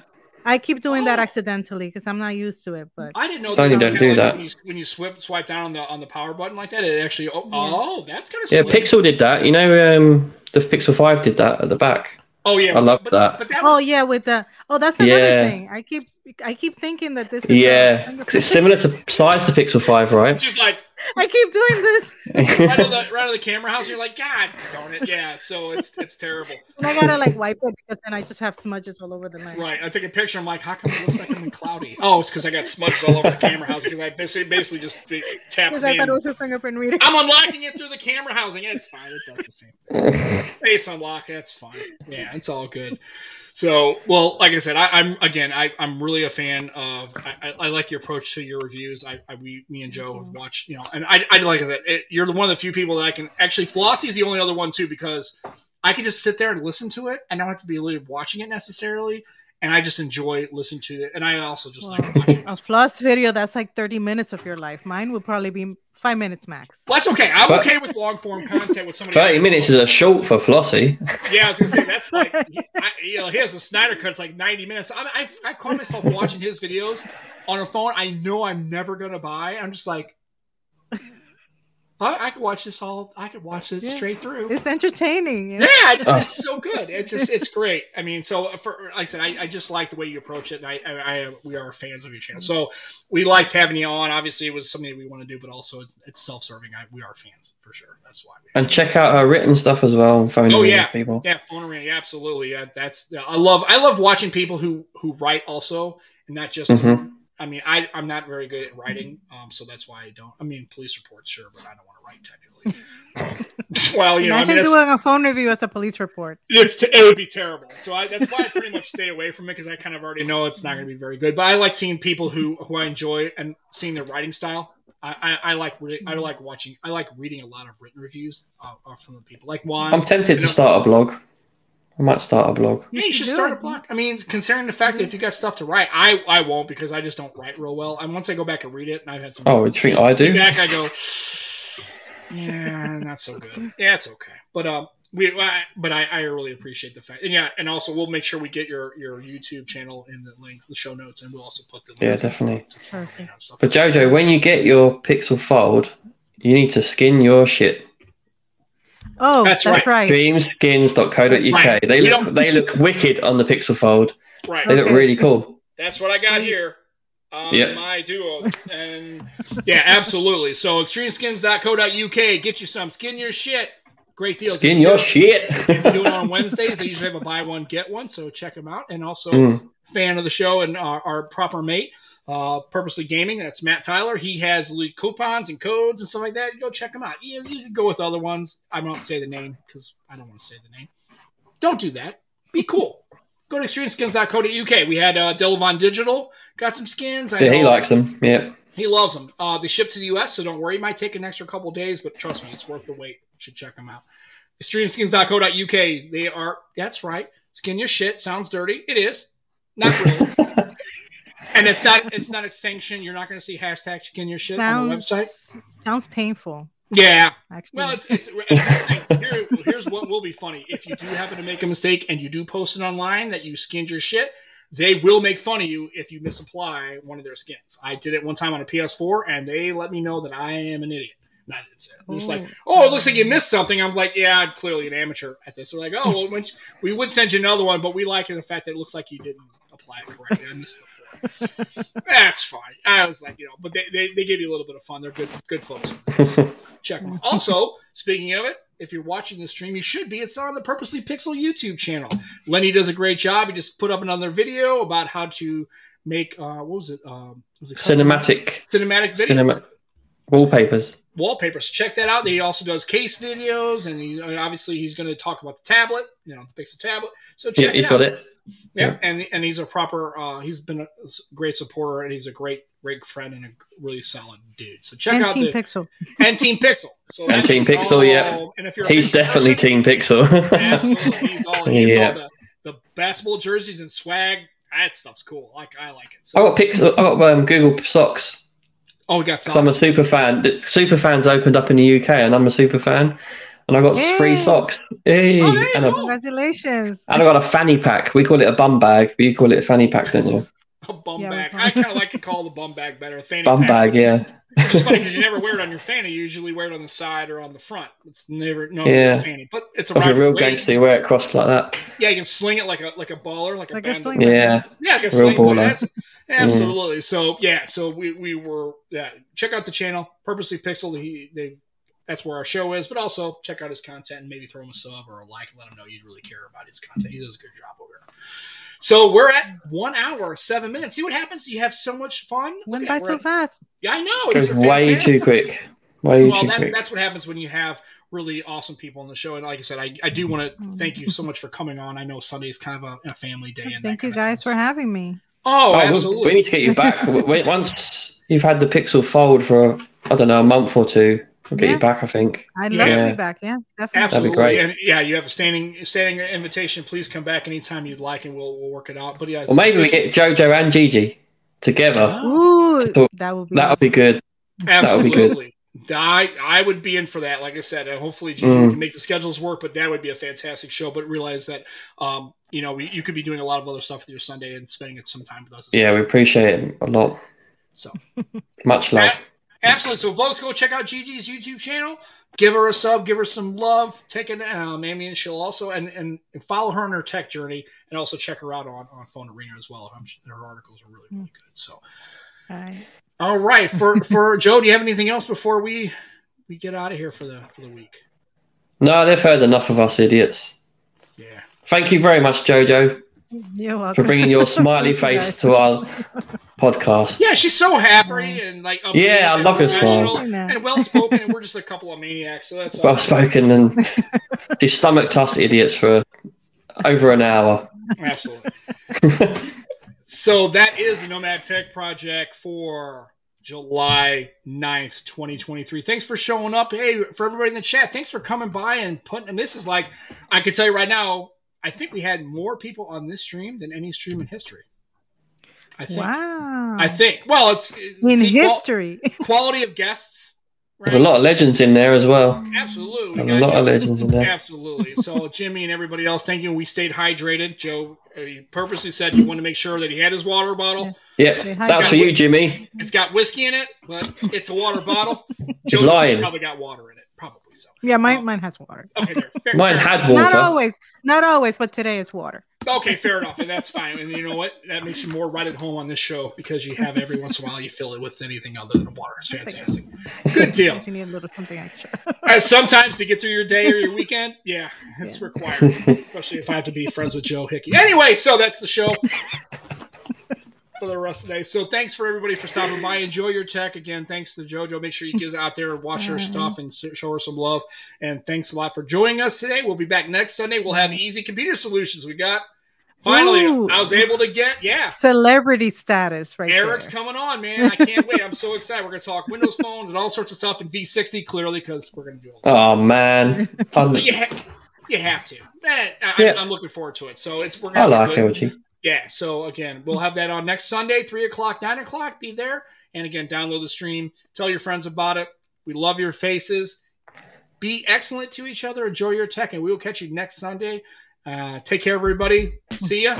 I keep doing that Oh. accidentally because I'm not used to it. But I didn't know Sony that. don't do like that. When you, when you swipe, swipe down on the on the power button like that, it actually. Oh, Yeah. oh that's kind of yeah. Pixel did that. You know, um, the Pixel Five did that at the back. Oh yeah, I love but, that. But that oh yeah, with the oh that's another Yeah. thing. I keep I keep thinking that this is Yeah, because it's similar to size to Pixel Five, right? just like I keep doing this. right on the [laughs] right on the camera house. You're like, God darn it, yeah. So it's it's terrible. And I gotta like wipe it because then I just have smudges all over the knife. Right. I take a picture. I'm like, how come it looks like I'm in cloudy? Oh, it's because I got smudges all over the camera house because I basically basically just be- tapped Because I thought it was a fingerprint reader. I'm unlocking it through the camera housing. Yeah, it's fine. It does the same thing. [laughs] face unlock that's fine yeah it's all good so well like i said I, i'm again I, i'm really a fan of I, I, I like your approach to your reviews. I, I we me and joe have watched you know and i, I like that. It, you're the one of the few people that i can actually flossy is the only other one too because i can just sit there and listen to it i don't have to be really watching it necessarily and i just enjoy listening to it and i also just like watching A floss video that's like 30 minutes of your life. Mine would probably be five minutes max. well, that's okay i'm But- okay with long form content with somebody Thirty minutes is a short for Flossy. Yeah, I was gonna say that's like [laughs] I, you know he has a Snyder cut. It's like ninety minutes. I, I've I've caught myself watching his videos on a phone. I know I'm never gonna buy. I'm just like, I, I could watch this all. I could watch it Yeah. straight through. It's entertaining. You know? Yeah, it's, Oh. it's so good. It's just it's great. I mean, so for like I said, I, I just like the way you approach it, and I, I, I we are fans of your channel. So we liked having you on. Obviously, it was something that we want to do, but also it's, it's self serving. We are fans for sure. That's why. And check out our written stuff as well. and Phone Oh, reading yeah. people. Yeah, phone arena. Yeah, absolutely. Yeah, that's. I love. I love watching people who who write also, and not just. Mhm. I mean, I I'm not very good at writing, um, so that's why I don't. I mean, police reports, sure, but I don't want to write technically. Um, [laughs] well, you know, I Imagine mean, doing a phone review as a police report. it's t- it would be terrible. So I, that's why I pretty much stay away from it because I kind of already know it's not going to be very good. But I like seeing people who who I enjoy and seeing their writing style. I, I, I like re- I like watching. I like reading a lot of written reviews uh, uh, from the people like Juan. I'm tempted to start a blog. I might start a blog. Yeah, you should start it. a blog. I mean, considering the fact that if you got stuff to write, I I won't because I just don't write real well. And once I go back and read it, and I've had some Oh, do you think I do? feedback, I go, [laughs] yeah, not so good. Yeah, it's okay. But um, we I, but I, I really appreciate the fact, and yeah, and also we'll make sure we get your your YouTube channel in the link, the show notes, and we'll also put the links Yeah, definitely. to find, you know, stuff. But Jojo, when you get your Pixel Fold, you need to skin your shit. Oh, That's that's, right. right. Extremeskins.co.uk. Right. They We look don't- they look wicked on the Pixel Fold. right, They look really cool. that's what I got here. Um, Yep. My duo. And yeah, absolutely. So extremeskins.co.uk. Get you some. Skin your shit. Great deals. Skin you your do- shit. if you do it on [laughs] Wednesdays. They usually have a buy one, get one. So check them out. And also, Mm. fan of the show and our, our proper mate, uh, Purposely Gaming. That's Matt Tyler. He has coupons and codes and stuff like that. Go check him out. You, you can go with other ones. I won't say the name because I don't want to say the name. Don't do that. Be cool. Go to extremeskins.co.uk. We had uh, Delavon Digital. Got some skins. I Yeah, he likes them. Yeah. he loves them. Uh, they ship to the U.S., so don't worry. It might take an extra couple days, but trust me, it's worth the wait. You should check them out. Extremeskins.co.uk. They are. That's right. Skin your shit. Sounds dirty. It is. Not really. [laughs] and it's not. It's not a sanction. You're not going to see hashtag skin your shit on the website. sounds painful. Yeah. Actually, Well, it's it's. Here, here's what will be funny. If you do happen to make a mistake and you do post it online that you skinned your shit, they will make fun of you if you misapply one of their skins. I did it one time on a PS4, and they let me know that I am an idiot. And I didn't it. It's like, oh, it looks like you missed something. I'm like, yeah, I'm clearly an amateur at this. They're like, oh, well, we would send you another one, but we like the fact that it looks like you didn't apply it correctly. I missed the. That's fine. I was like, you know, but they, they, they give you a little bit of fun. They're good good folks. [laughs] Check them. out. Also, speaking of it, if you're watching the stream, you should be. It's on the Purposely Pixel YouTube channel. Lenny does a great job. He just put up another video about how to make uh, what was it? Um, was it Cinematic. cinematic video Cinema- wallpapers. wallpapers. Check that out. He also does case videos, and he, obviously he's going to talk about the tablet, you know, the Pixel tablet. So check Yeah, he's it got it. Yeah, and and he's a proper. Uh, he's been a great supporter, and he's a great great friend and a really solid dude. So check and out Team the Pixel. and Team Pixel. So And Team makes it Pixel, yeah. And if you're He's definitely person, Team Pixel. Absolutely, he's all, he's Yeah. all the, the basketball jerseys and swag. That stuff's cool. Like I like it. I So, got Pixel. I got um, Google socks. oh, we got Because I'm a super fan. Super fans opened up in the UK, and I'm a super fan. And I got Yay. free socks. Hey, Oh, and, a. Congratulations. and I got a fanny pack. We call it a bum bag, but you call it a fanny pack, don't you? [laughs] A bum Yeah, bag. I kind of like to call the bum bag better. Fanny Bum packs. bag, yeah. Which is funny because you [laughs] never wear it on your fanny. You usually wear it on the side or on the front. It's never no Yeah. fanny, but it's If you're a real your waist. gangster, you wear it crossed like that. Yeah, you can sling it like a like a baller, like a Like a band- sling- Yeah. Yeah, like a Real sling baller. That's, mm. absolutely. So yeah, so we we were yeah. Check out the channel, Purposely Pixel. He they that's where our show is, but also check out his content and maybe throw him a sub or a like and let him know you really care about his content. He does a good job over there. So we're at one hour seven minutes. See what happens? You have so much fun. Went Look by so at- fast. Yeah, I know. It's way too quick. Way Well, too that, quick. that's what happens when you have really awesome people on the show. And like I said, I, I do want to mm-hmm. thank you so much for coming on. I know Sunday is kind of a, a family day. And Thank you guys for having me. Oh, Oh, we- absolutely. We need to get you back. [laughs] Once you've had the Pixel Fold for, I don't know, a month or two, we'll get Yeah. you back, I think. I'd love to be back. Yeah, definitely. Absolutely, great. and yeah, you have a standing standing invitation. Please come back anytime you'd like, and we'll we'll work it out. But yeah, Or maybe we get Jojo and Gigi together. [gasps] Ooh, So, that would be. That would be good. that would be good. absolutely. I I would be in for that. Like I said, and hopefully Gigi Mm. can make the schedules work. But that would be a fantastic show. But realize that um you know we, you could be doing a lot of other stuff with your Sunday and spending it some time with us. as Yeah, we appreciate it a lot. So Much love. Absolutely. So, folks, go check out Gigi's YouTube channel. Give her a sub. Give her some love. Take it, um, Amy, and she'll also and, and and follow her on her tech journey, and also check her out on on Phone Arena as well. I'm her articles are really really good. So, All right. all right, for [laughs] for Joe, do you have anything else before we we get out of here for the for the week? No, they've heard enough of us idiots. Yeah. Thank you very much, Jojo, You're welcome. for bringing your smiley [laughs] face to our [laughs] podcast. Yeah, she's so happy and like Yeah, I love your smile. professional I know. and well spoken, and we're just a couple of maniacs. So that's. [laughs] Well spoken, and [laughs] she stomached us idiots for over an hour. Absolutely. So that is the Nomad Tech Project for July 9th, 2023. Thanks for showing up. Hey, for everybody in the chat, thanks for coming by and putting and this is like I can tell you right now, I think we had more people on this stream than any stream in history. I think. Wow. I think. Well, it's in see, qual- history. [laughs] quality of guests. There's a lot of legends in there as well. Absolutely. We There's a got- lot of legends in there. Absolutely. So [laughs] Jimmy and everybody else, thank you. We stayed hydrated. Joe uh, he purposely said he wanted to make sure that he had his water bottle. Yeah, Say hi, that's for you, Jimmy. It's got whiskey in it, but it's a water bottle. [laughs] He's Joe's lying. probably got water in it. Probably so. yeah, mine Oh. mine has water. Okay, there. Fair, Mine fair had enough. water. Not always, not always, but today is water. Okay, fair enough, and that's fine. And you know what? That makes you more right at home on this show because you have every once in a while you fill it with anything other than water. It's fantastic. Good deal. If You need a little something extra. Uh, sometimes to get through your day or your weekend, yeah, it's required. Especially if I have to be friends with Joe Hickey. Anyway, so that's the show for the rest of the day. So thanks for everybody for stopping by. Enjoy your tech again. Thanks to JoJo. Make sure you get out there and watch her mm-hmm. stuff and show her some love. And thanks a lot for joining us today. We'll be back next Sunday. We'll have easy computer solutions. We got finally. Ooh. I was able to get yeah. Celebrity status, right Eric's there. coming on, man. I can't wait. I'm so excited. We're going to talk Windows phones and all sorts of stuff in V60, clearly, because we're going to do all. Oh man, you, ha- you have to. Man, I, Yeah. I'm looking forward to it. So it's we're gonna like do it. Yeah. So again, we'll have that on next Sunday, three o'clock, nine o'clock. Be there, and again, download the stream. Tell your friends about it. We love your faces. Be excellent to each other. Enjoy your tech, and we will catch you next Sunday. Uh, take care, everybody. See ya.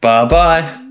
Bye bye.